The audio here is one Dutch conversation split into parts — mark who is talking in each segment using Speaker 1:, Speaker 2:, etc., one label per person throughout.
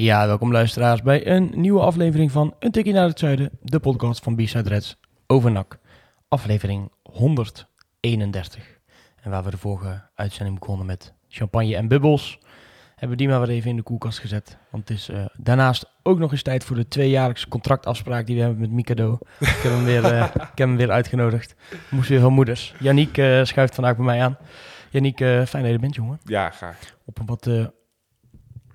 Speaker 1: Ja, welkom luisteraars bij een nieuwe aflevering van Een Tikkie naar het Zuiden, de podcast van B-Side Reds over NAC. Aflevering 131. En waar we de vorige uitzending begonnen met champagne en bubbels, hebben we die maar weer even in de koelkast gezet. Want het is eh, daarnaast ook nog eens tijd voor de tweejaarlijkse contractafspraak die we hebben met Mikado. ik, heb hem weer, eh, ik heb hem weer uitgenodigd. Moest weer van moeders. Yannick eh, schuift vandaag bij mij aan. Yannick, fijn dat je er bent, jongen.
Speaker 2: Ja, graag.
Speaker 1: Op een wat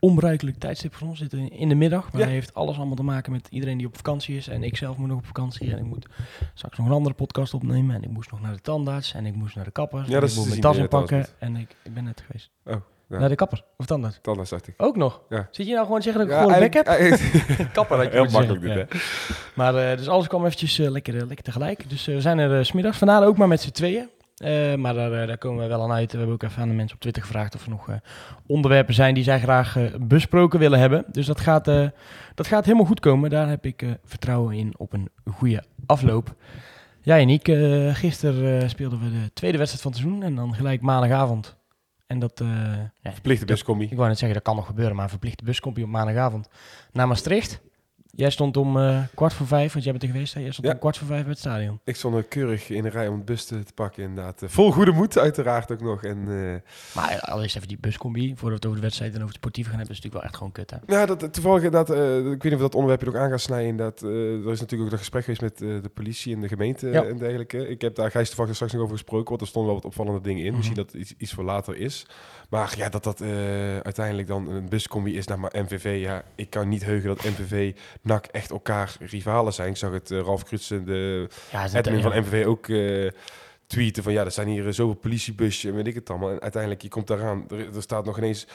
Speaker 1: onbereikelijk tijdstip voor ons. Zitten in de middag, maar
Speaker 2: Ja.
Speaker 1: hij heeft alles allemaal te maken met iedereen die op vakantie is. En ik zelf moet nog op vakantie. En ik moet straks nog een andere podcast opnemen. En ik moest nog naar de tandarts. En ik moest naar de kapper.
Speaker 2: Ja,
Speaker 1: en
Speaker 2: dat
Speaker 1: ik
Speaker 2: is
Speaker 1: moet
Speaker 2: te
Speaker 1: mijn
Speaker 2: zien
Speaker 1: tas inpakken. En ik, ik ben net geweest.
Speaker 2: Oh, ja.
Speaker 1: Naar de kapper of tandarts.
Speaker 2: Dan zag ik.
Speaker 1: Ook nog?
Speaker 2: Ja.
Speaker 1: Zit je nou gewoon te zeggen dat ik
Speaker 2: Ja,
Speaker 1: gewoon een bek heb? kapper je
Speaker 2: Heel makkelijk
Speaker 1: zeggen.
Speaker 2: dit,
Speaker 1: Ja. Maar eh, dus alles kwam eventjes eh, lekker, eh, lekker tegelijk. Dus we zijn er 's smiddags. Vandaar ook maar met z'n tweeën. Eh, maar daar, eh, daar komen we wel aan uit. We hebben ook even aan de mensen op Twitter gevraagd of er nog eh, onderwerpen zijn die zij graag besproken willen hebben. Dus dat gaat, dat gaat helemaal goed komen. Daar heb ik vertrouwen in op een goede afloop. Ja, eh gisteren speelden we de tweede wedstrijd van het seizoen en dan gelijk maandagavond. En dat,
Speaker 2: Verplichte buscombi.
Speaker 1: ik wou net zeggen, dat kan nog gebeuren, maar een verplichte buskompie op maandagavond naar Maastricht. Jij stond om eh, kwart voor vijf, want jij bent er geweest, hè? Jij stond
Speaker 2: Ja.
Speaker 1: om kwart voor vijf bij het stadion.
Speaker 2: Ik stond er keurig in de rij om de bus te, te pakken, inderdaad. Eh, Vol goede moed, uiteraard ook nog. En eh,
Speaker 1: Maar al is even die buscombi, voordat we het over de wedstrijd en over het sportief gaan hebben, is natuurlijk wel echt gewoon kut, hè?
Speaker 2: ja, dat, toevallig inderdaad, eh, ik weet niet of dat onderwerp nog aan gaan snijden. Eh, er is natuurlijk ook dat gesprek geweest met de politie en de gemeente
Speaker 1: Ja.
Speaker 2: en dergelijke. Ik heb daar Gijs toevallig straks nog over gesproken, want er stonden wel wat opvallende dingen in.
Speaker 1: Mhm.
Speaker 2: Misschien dat het iets, iets voor later is. Maar ja, dat dat uiteindelijk dan een buscombi is naar maar MVV. Ja, ik kan niet heugen dat MVV, NAC echt elkaar rivalen zijn. Ik zag het eh, Ralf Krutsen, de
Speaker 1: Ja,
Speaker 2: admin van MVV ook eh, tweeten van ja, er zijn hier zoveel politiebusjes en weet ik het allemaal. En uiteindelijk, je komt daaraan, er, er staat nog ineens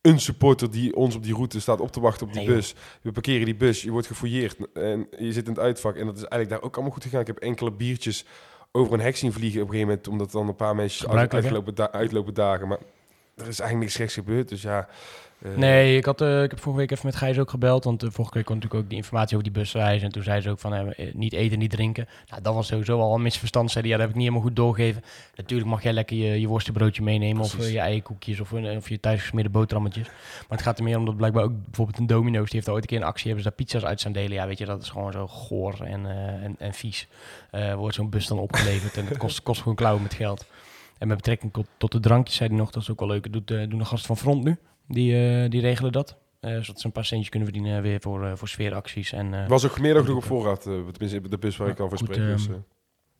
Speaker 2: een supporter die ons op die route staat op te wachten op die
Speaker 1: Nee,
Speaker 2: bus. We parkeren die bus, je wordt gefouilleerd en je zit in het uitvak. En dat is eigenlijk daar ook allemaal goed gegaan. Ik heb enkele biertjes over een hek zien vliegen op een gegeven moment, omdat dan een paar mensen uitlopen, da- uitlopen dagen. Maar er is eigenlijk niks geks gebeurd, dus ja... eh,
Speaker 1: Nee, ik, had, eh, ik heb vorige week even met Gijs ook gebeld, want de vorige week kwam natuurlijk ook die informatie over die busreis. En toen zei ze ook van eh, niet eten, niet drinken. Nou, dat was sowieso al een misverstand. Zei die, ja, dat heb ik niet helemaal goed doorgegeven. Natuurlijk mag jij lekker je, je worstenbroodje meenemen of
Speaker 2: Precies.
Speaker 1: eh, je eierkoekjes of, een- of je thuisgesmeerde boterhammetjes. Maar het gaat er meer om dat blijkbaar ook bijvoorbeeld een Domino's, die heeft ooit een keer een actie, hebben ze daar pizza's uit zijn delen. Ja, weet je, dat is gewoon zo goor en, eh, en, en vies. Eh, wordt zo'n bus dan opgeleverd en het kost, kost gewoon klauwen met geld. En met betrekking tot, tot de drankjes zei hij nog, dat is ook wel leuk. Doet, eh, doen de gasten van Front nu. Die, eh, die regelen dat. Eh, zodat ze een paar centjes kunnen verdienen weer voor, eh, voor sfeeracties. En, eh,
Speaker 2: was ook meer nog op voorraad, eh, tenminste de bus waar ik al voor
Speaker 1: goed,
Speaker 2: spreek. dus,
Speaker 1: ehm,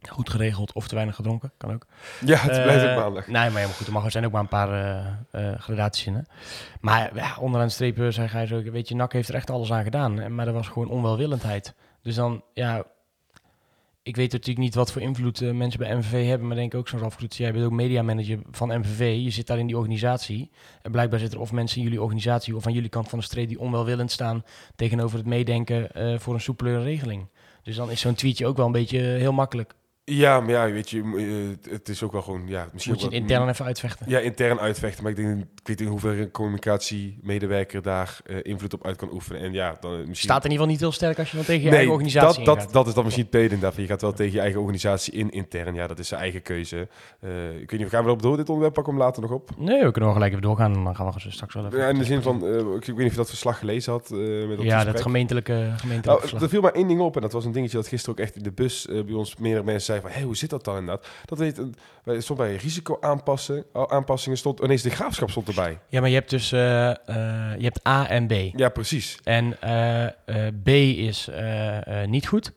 Speaker 2: eh,
Speaker 1: goed geregeld of te weinig gedronken. Kan ook.
Speaker 2: ja, het blijft
Speaker 1: Eh,
Speaker 2: ook maandag.
Speaker 1: Nee, maar maar goed, er, mag, er zijn ook maar een paar eh, eh, gradaties in. Hè? Maar ja, onderaan de streep eh, zei hij zo, weet je, NAC heeft er echt alles aan gedaan. Maar er was gewoon onwelwillendheid. Dus dan, ja, ik weet natuurlijk niet wat voor invloed eh, mensen bij MVV hebben, maar denk ook zo'n Ralf Kroets, jij bent ook mediamanager van MVV, je zit daar in die organisatie. En blijkbaar zitten er of mensen in jullie organisatie of aan jullie kant van de streep die onwelwillend staan tegenover het meedenken eh, voor een soepelere regeling. Dus dan is zo'n tweetje ook wel een beetje eh, heel makkelijk.
Speaker 2: Ja, maar ja, weet je, eh, het- is ook wel gewoon, ja, misschien
Speaker 1: Moet je het intern even uitvechten.
Speaker 2: Ja, intern uitvechten, maar ik denk, ik weet niet in hoeverre een communicatiemedewerker daar eh, invloed op uit kan oefenen. En ja, dan eh, misschien...
Speaker 1: Staat in ieder geval niet heel sterk als je dan tegen je
Speaker 2: nee,
Speaker 1: eigen organisatie
Speaker 2: dat, dat, dat is dan misschien het peden daarvan. Je gaat wel tegen je eigen organisatie in intern. Ja, dat is zijn eigen keuze. Eh, ik weet niet, gaan we erop door dit onderwerp? Pakken we hem later nog op?
Speaker 1: Nee, we kunnen wel gelijk even doorgaan en dan gaan we straks wel even...
Speaker 2: Ja, in de zin van, ik weet niet of je dat verslag gelezen had. met dat
Speaker 1: Ja,
Speaker 2: gesprek.
Speaker 1: dat gemeentelijke, gemeentelijke
Speaker 2: Nou,
Speaker 1: verslag.
Speaker 2: er viel maar één ding op en dat was een dingetje dat gisteren ook echt in de bus bij ons meerdere mensen van, hé, hoe zit dat dan inderdaad? Dat heet, een, stond bij risico aanpassen, aanpassingen stond, ineens de graafschap stond erbij.
Speaker 1: Ja, maar je hebt dus eh, eh, je hebt A en B.
Speaker 2: Ja, precies.
Speaker 1: En eh, B is niet goed.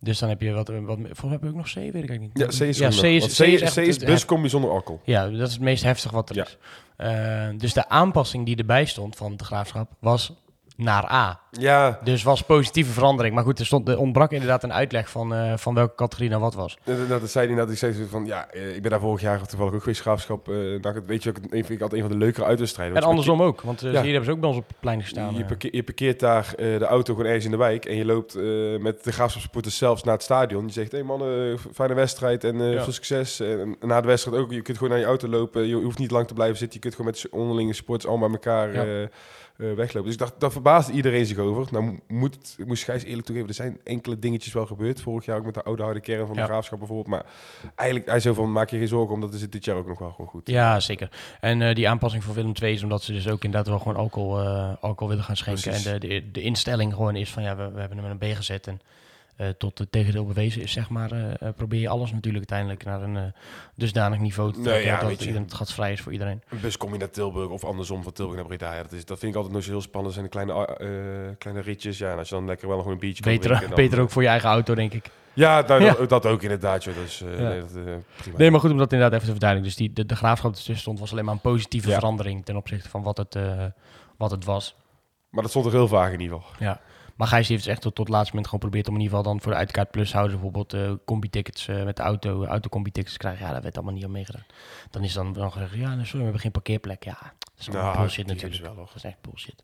Speaker 1: Dus dan heb je wat, wat... Volgens mij heb je ook nog C, weet ik eigenlijk niet.
Speaker 2: Ja, C is,
Speaker 1: ja, C is,
Speaker 2: Want
Speaker 1: C is, echt
Speaker 2: C is
Speaker 1: het-
Speaker 2: buscombi zonder alcohol.
Speaker 1: Ja, dat is het meest heftig wat er
Speaker 2: Ja.
Speaker 1: is. Dus de aanpassing die erbij stond van de graafschap was naar A.
Speaker 2: Ja,
Speaker 1: Dus was positieve verandering. Maar goed, er, stond, er ontbrak inderdaad een uitleg van, eh, van welke categorie nou wat was.
Speaker 2: dat, dat zei hij dat ik zei van ja, eh, ik ben daar vorig jaar toevallig ook geweest graafschap. nou, weet je, een- vind ik altijd een van de leukere uitwedstrijden.
Speaker 1: En andersom ook, want
Speaker 2: Ja.
Speaker 1: hier hebben ze ook bij ons op het plein gestaan.
Speaker 2: Je, parkeer- je parkeert daar de auto gewoon ergens in de wijk en je loopt met de graafschapsupporters zelfs naar het stadion. Je zegt, hé hey mannen, fijne wedstrijd en
Speaker 1: Ja.
Speaker 2: veel succes. En na de wedstrijd ook, je kunt gewoon naar je auto lopen. Je hoeft niet lang te blijven zitten. Je kunt gewoon met de onderlinge sports allemaal bij elkaar
Speaker 1: Ja.
Speaker 2: Eh, weglopen. Dus ik dacht, daar verbaasde iedereen zich over. Nou mo- moet, het- ik moest Gijs eerlijk toegeven, er zijn enkele dingetjes wel gebeurd. Vorig jaar ook met de oude harde kern van
Speaker 1: Ja.
Speaker 2: de graafschap bijvoorbeeld. Maar eigenlijk, hij zo van, maak je geen zorgen, omdat is het dit jaar ook nog wel gewoon goed.
Speaker 1: Ja, zeker. En eh, die aanpassing van Willem II is omdat ze dus ook inderdaad wel gewoon alcohol, eh, alcohol willen gaan schenken.
Speaker 2: Precies.
Speaker 1: En de, de, de instelling gewoon is van ja, we, we hebben hem een B gezet. En eh, tot het tegendeel bewezen is, zeg maar, eh, eh, probeer je alles natuurlijk uiteindelijk naar een eh, dusdanig niveau te
Speaker 2: Nee,
Speaker 1: trekken
Speaker 2: ja,
Speaker 1: dat
Speaker 2: je.
Speaker 1: iedereen het gasvrij is voor iedereen.
Speaker 2: Een bus kom je naar Tilburg of andersom van Tilburg naar Breda. Ja, dat, is, dat vind ik altijd nog zo heel spannend. Zijn de kleine, eh, kleine ritjes. Ja, en als je dan lekker wel gewoon een biertje kan
Speaker 1: Beter,
Speaker 2: drinken, dan-
Speaker 1: beter ook voor je eigen auto, denk ik.
Speaker 2: Ja, nou,
Speaker 1: Ja.
Speaker 2: Dat, dat ook inderdaad. Joh. Dus, eh,
Speaker 1: Ja.
Speaker 2: nee, dat, eh, prima.
Speaker 1: Nee, maar goed om dat inderdaad even te verduidelijken. Dus die, de, de graafschap die ertussen stond was alleen maar een positieve
Speaker 2: Ja.
Speaker 1: verandering ten opzichte van wat het, eh, wat het was.
Speaker 2: Maar dat stond er heel vaag in ieder geval.
Speaker 1: Ja. Maar Gijs heeft dus echt tot, tot het laatste moment gewoon geprobeerd om in ieder geval dan voor de uitkaart plus houden bijvoorbeeld eh combi-tickets eh, met de auto, auto-combi-tickets krijgen. Ja, dat werd allemaal niet aan meegedaan. Dan is dan, dan gezegd, ja, sorry, we hebben geen parkeerplek. Ja, dat is allemaal
Speaker 2: Nou,
Speaker 1: bullshit natuurlijk.
Speaker 2: wel,
Speaker 1: dat is echt bullshit.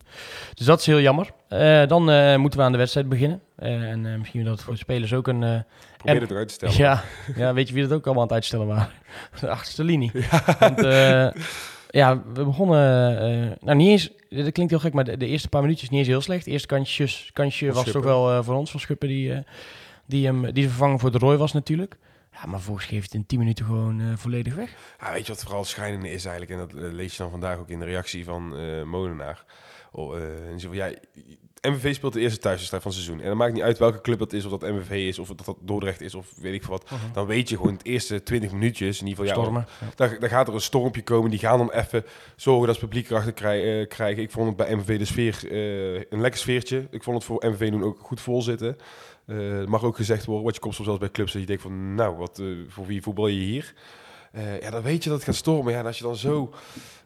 Speaker 1: Dus dat is heel jammer. Eh, dan moeten we aan de wedstrijd beginnen. En misschien dat voor de spelers ook een...
Speaker 2: Probeer het eruit te stellen.
Speaker 1: ja, ja, weet je wie dat ook allemaal aan het uitstellen waren? De achterste linie. Want, eh, ja, we begonnen... eh, nou, niet eens... Dat klinkt heel gek, maar de, de eerste paar minuutjes niet eens heel slecht. De eerste kansjes, kansje
Speaker 2: Van
Speaker 1: was toch wel eh, voor ons, van Schuppen, die, eh, die, hem, die de vervanger voor de Roy was natuurlijk. Ja, maar volgens geeft het in 10 minuten gewoon volledig weg.
Speaker 2: Ja, weet je wat vooral schijnende is eigenlijk? En dat lees je dan vandaag ook in de reactie van eh Molenaar. Oh, en zei van, ja, MVV speelt de eerste thuiswedstrijd van het seizoen. En dan maakt niet uit welke club dat is, of dat MVV is, of dat dat Dordrecht is, of weet ik veel wat. Dan weet je gewoon het eerste 20 minuutjes, in ieder geval... Ja,
Speaker 1: Stormen. Ja.
Speaker 2: Daar, daar gaat er een stormpje komen. Die gaan dan even zorgen dat ze publiek erachter krij- eh, krijgen. Ik vond het bij MVV de sfeer eh, een lekker sfeertje. Ik vond het voor MVV nu ook goed vol zitten. Eh, mag ook gezegd worden, wat je komt soms zelfs bij clubs dat je denkt van, nou, wat, voor wie voetbal je hier? Eh, ja, dan weet je dat het gaat stormen. Ja, en als je dan zo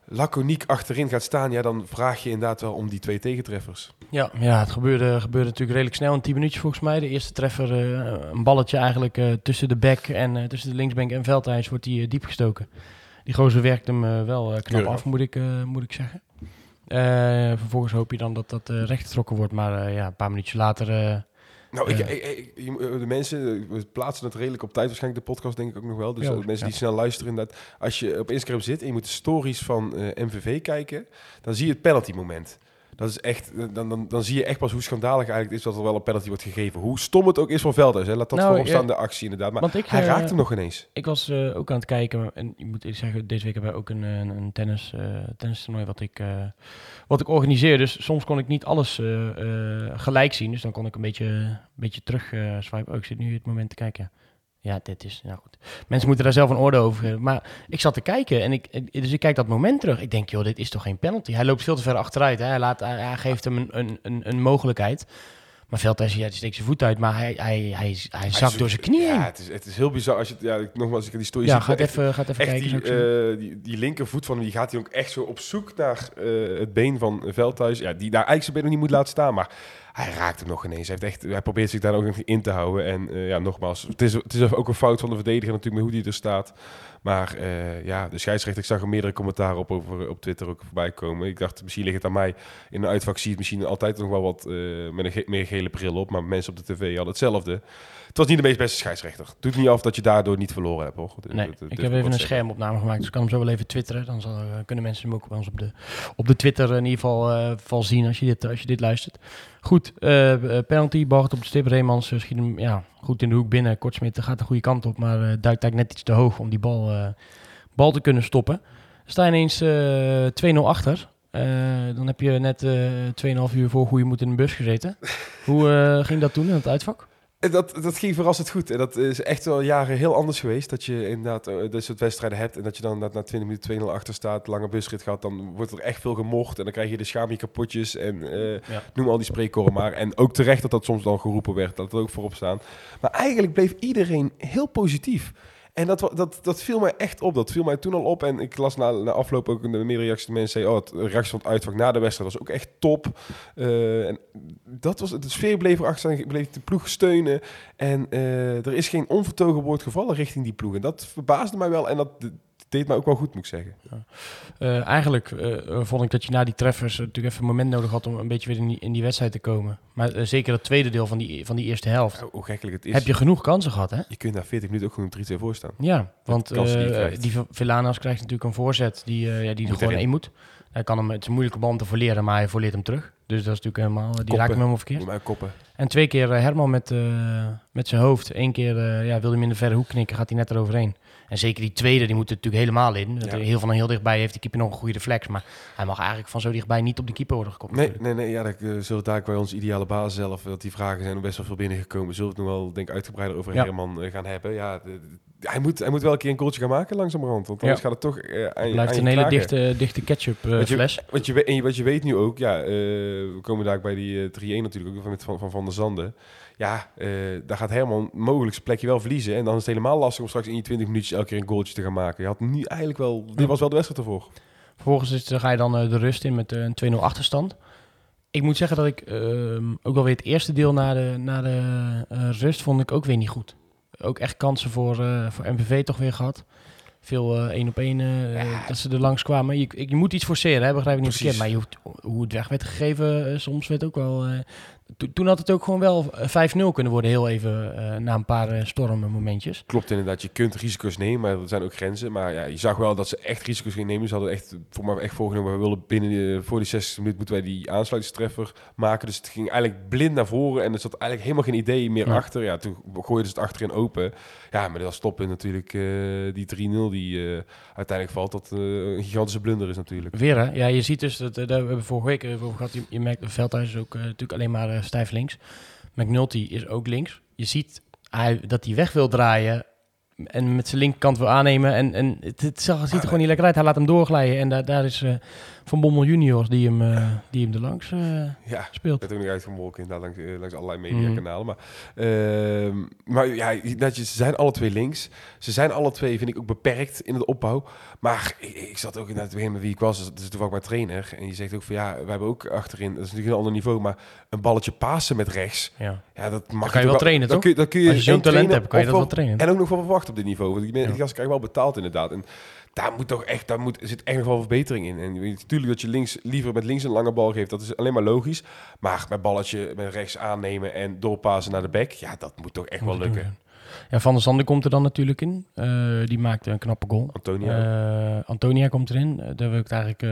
Speaker 2: laconiek achterin gaat staan, ja, dan vraag je inderdaad wel om die twee tegentreffers.
Speaker 1: Ja, ja het gebeurde, gebeurde natuurlijk redelijk snel. In 10 minuutjes volgens mij. De eerste treffer, eh, een balletje eigenlijk eh, tussen de back en tussen de linksbank en Veldhuis wordt die diep gestoken. Die gozer werkt hem wel knap
Speaker 2: Keurig.
Speaker 1: af, moet ik, moet ik zeggen. Vervolgens hoop je dan dat dat rechtgetrokken wordt. Maar ja, een paar minuutjes later... eh,
Speaker 2: Nou, ik,
Speaker 1: Ja.
Speaker 2: ik, ik- je moet- de mensen eh, we plaatsen het redelijk op tijd. Waarschijnlijk de podcast denk ik ook nog wel. Dus
Speaker 1: Ja,
Speaker 2: eh, mensen die snel luisteren inderdaad. Als je op Instagram zit en je moet de stories van eh, MVV kijken, dan zie je het penalty moment. Dat is echt, eh, dan, dan, dan zie je echt pas hoe schandalig eigenlijk het is dat er wel een penalty wordt gegeven. Hoe stom het ook is van Veldhuis. Hè. Laat dat
Speaker 1: Nou,
Speaker 2: voorop staan,
Speaker 1: ja.
Speaker 2: de actie inderdaad. Maar
Speaker 1: ik,
Speaker 2: hij
Speaker 1: eh,
Speaker 2: raakt hem nog ineens.
Speaker 1: Ik was eh, ook aan het kijken en ik moet zeggen, deze week hebben we ook een, een, een tennis, eh tennistoernooi wat ik, wat ik organiseer. Dus soms kon ik niet alles gelijk zien, dus dan kon ik een beetje, een beetje terug swipen. Oh, ik zit nu het moment te kijken. Ja, dit is, nou goed. Mensen moeten daar zelf een oordeel over geven. Maar ik zat te kijken en ik, ik- dus ik kijk dat moment terug. Ik denk, joh, dit is toch geen penalty? Hij loopt veel te ver achteruit. Hè? Hij, laat, hij, geeft hem een, een, een, een mogelijkheid. Maar Veldhuis, ja, steekt zijn voet uit, maar hij, hij, hij, hij zakt door zijn knie heen.
Speaker 2: Ja, het is, het is heel bizar. Als je, ja, ik- nogmaals, ik heb die story
Speaker 1: Ja, gaat even, gaat even kijken.
Speaker 2: die,
Speaker 1: ik
Speaker 2: eh, die, die linkervoet van hem, die gaat hij ook echt zo op zoek naar eh, het been van Veldhuis. Ja, die daar eigenlijk zijn been nog niet moet laten staan, maar hij raakt hem nog ineens. Hij, heeft echt, hij probeert zich daar ook nog in te houden. En eh, ja, nogmaals, het is, het is ook een fout van de verdediger natuurlijk, hoe die er staat. Maar eh, ja, de scheidsrechter, ik zag er meerdere commentaren op, over, op Twitter ook voorbij komen. Ik dacht, misschien ligt het aan mij. In een uitvak zie het misschien altijd nog wel wat eh, met een meer gele bril op. Maar mensen op de tv hadden hetzelfde. Het was niet de meest beste scheidsrechter. Doet niet af dat je daardoor niet verloren hebt, hoor.
Speaker 1: Nee, ik heb even een schermopname gemaakt, dus ik kan hem zo wel even twitteren. Dan zal, eh, kunnen mensen hem ook bij ons op de, op de Twitter in ieder geval, geval zien als je, dit, als je dit luistert. Goed, eh, penalty, Bart op de stip, Reemans schiet hem ja, goed in de hoek binnen. Kortsmit gaat de goede kant op, maar duikt eigenlijk net iets te hoog om die bal, bal te kunnen stoppen. Sta je ineens eh 2-0 achter. Dan heb je net eh 2,5 uur voor goede moed in de bus gezeten. Hoe ging dat toen in het uitvak?
Speaker 2: Dat, dat ging verrassend goed. En dat is echt wel jaren heel anders geweest. Dat je inderdaad uh, dit soort wedstrijden hebt. En dat je dan na, na 20 minuten 2-0 achter staat. Lange busrit gaat. Dan wordt er echt veel gemocht. En dan krijg je de schaamje kapotjes. En eh,
Speaker 1: Ja.
Speaker 2: noem al die spreekkoren maar. En ook terecht dat dat soms dan geroepen werd. Dat het ook voorop staan. Maar eigenlijk bleef iedereen heel positief. En dat, dat, dat viel mij echt op. Dat viel mij toen al op. En ik las na, na afloop ook meer reacties. Mensen zeiden, oh, het reactie van het uitvak na de wedstrijd was ook echt top. Eh, en dat was, de sfeer bleef erachter bleef de ploeg steunen. En eh, er is geen onvertogen woord gevallen richting die ploeg. En dat verbaasde mij wel. En dat deed mij ook wel goed, moet ik zeggen.
Speaker 1: Eh, eigenlijk eh, vond ik dat je na die treffers eh, natuurlijk even een moment nodig had om een beetje weer in die, in die wedstrijd te komen. Maar zeker het tweede deel van die, van die eerste helft.
Speaker 2: Hoe gekkelijk het is.
Speaker 1: Heb je genoeg kansen gehad, hè?
Speaker 2: je kunt na 40 minuten ook gewoon 3-2 voor staan.
Speaker 1: Ja, want
Speaker 2: die
Speaker 1: die Villanas krijgt natuurlijk een voorzet die, ja, die er gewoon
Speaker 2: erin.
Speaker 1: één moet. Hij kan hem, het is een moeilijke bal om te verleren, maar hij verleert hem terug. Dus dat is natuurlijk helemaal, die
Speaker 2: Koppen.
Speaker 1: raakt hem helemaal verkeerd.
Speaker 2: Koppen.
Speaker 1: En twee keer Herman met, met zijn hoofd. Eén keer ja, wil hij hem in de verre hoek knikken, gaat hij net eroverheen. En zeker die tweede, die moet er natuurlijk helemaal in. Dat
Speaker 2: Ja.
Speaker 1: Heel van heel dichtbij heeft die keeper nog een goede reflex. Maar hij mag eigenlijk van zo dichtbij niet op de keeper worden gekopt.
Speaker 2: Nee,
Speaker 1: natuurlijk.
Speaker 2: nee, nee. Ja, dat eh, zullen we daar bij ons ideale baas zelf, dat die vragen zijn best wel veel binnengekomen. Zullen we het nog wel, denk ik, uitgebreider over
Speaker 1: Ja.
Speaker 2: Herman eh, gaan hebben. Ja, de- de- hij, moet, hij moet wel een keer een goaltje gaan maken langzamerhand. Want anders
Speaker 1: Ja.
Speaker 2: gaat het toch aan, je-
Speaker 1: blijft
Speaker 2: aan
Speaker 1: een hele dichte, dichte ketchup eh,
Speaker 2: Want je,
Speaker 1: fles.
Speaker 2: wat, je, weet- en wat je weet nu ook, ja, eh, we komen daar bij die eh 3-1 natuurlijk ook van, met van, van Van der Zanden. Ja, daar gaat Herman mogelijk zijn plekje wel verliezen. En dan is het helemaal lastig om straks in je 20 minuutjes elke keer een goaltje te gaan maken. Je had nu eigenlijk wel, dit was wel de wedstrijd ervoor.
Speaker 1: Vervolgens is, ga je dan de rust in met een 2-0 achterstand. Ik moet zeggen dat ik ehm, ook wel weer het eerste deel na de, na de rust vond ik ook weer niet goed. Ook echt kansen voor, eh, voor MVV toch weer gehad. Veel eh, één op één eh, dat ze er langs kwamen. Je, je moet iets forceren, hè, begrijp ik niet verkeerd. Maar je hoeft, hoe het weg werd gegeven, soms werd ook wel... eh, to- toen had het ook gewoon wel eh, 5-0 kunnen worden, heel even eh, na een paar uh, stormmomentjes.
Speaker 2: Klopt inderdaad, je kunt risico's nemen, maar er zijn ook grenzen. Maar ja, je zag wel dat ze echt risico's gingen nemen. Ze hadden echt voor mij echt voorgenomen, we willen binnen de, voor die 60 minuten moeten wij die aansluitingstreffer maken. Dus het ging eigenlijk blind naar voren en er zat eigenlijk helemaal geen idee meer
Speaker 1: Ja.
Speaker 2: achter. Ja, toen gooiden ze het achterin open. Ja, maar dat stoppen natuurlijk eh, die 3-0 die eh, uiteindelijk valt. Dat eh, een gigantische blunder is natuurlijk.
Speaker 1: Weer hè? Ja, je ziet dus, dat, eh, daar hebben we vorige week over gehad. Je, je merkt, Veldhuis is ook eh, natuurlijk alleen maar eh, stijf links. McNulty is ook links. Je ziet hij, dat hij weg wil draaien en met zijn linkerkant wil aannemen. En, en het, ziet er gewoon niet lekker uit. Hij laat hem doorglijden en daar, daar is eh, Van Bommel junior die hem, eh, die hem er langs eh,
Speaker 2: Ja,
Speaker 1: speelt.
Speaker 2: werd ook nog uitgemolken inderdaad langs, eh, langs allerlei
Speaker 1: Mhm.
Speaker 2: mediakanalen. Maar, ehm, maar ja, dat je, ze zijn alle twee links. Ze zijn alle twee, vind ik, ook beperkt in de opbouw. Maar ik, ik zat ook inderdaad begin met wie ik was. Dat is toevallig mijn trainer. En je zegt ook van ja, we hebben ook achterin, dat is natuurlijk een ander niveau, maar een balletje pasen met rechts.
Speaker 1: Ja.
Speaker 2: Ja, dat mag
Speaker 1: kan je wel trainen,
Speaker 2: dat
Speaker 1: toch?
Speaker 2: Kun je, dat kun je
Speaker 1: Als je zo'n
Speaker 2: en
Speaker 1: talent hebt, kan je dat wel trainen.
Speaker 2: En ook nog wel verwachten op dit niveau. Want die,
Speaker 1: Ja.
Speaker 2: die gasten krijgen wel betaald inderdaad. En daar moet toch echt, daar moet, zit echt nog wel verbetering in. En natuurlijk dat je links liever met links een lange bal geeft. Dat is alleen maar logisch. Maar met balletje met rechts aannemen en doorpassen naar de back. Ja, dat moet toch echt wel lukken.
Speaker 1: doen. Ja, Van der Zanden komt er dan natuurlijk in. Eh, die maakte een knappe goal.
Speaker 2: Antonia.
Speaker 1: Eh, Antonia komt erin. Eh, daar wil ik het eigenlijk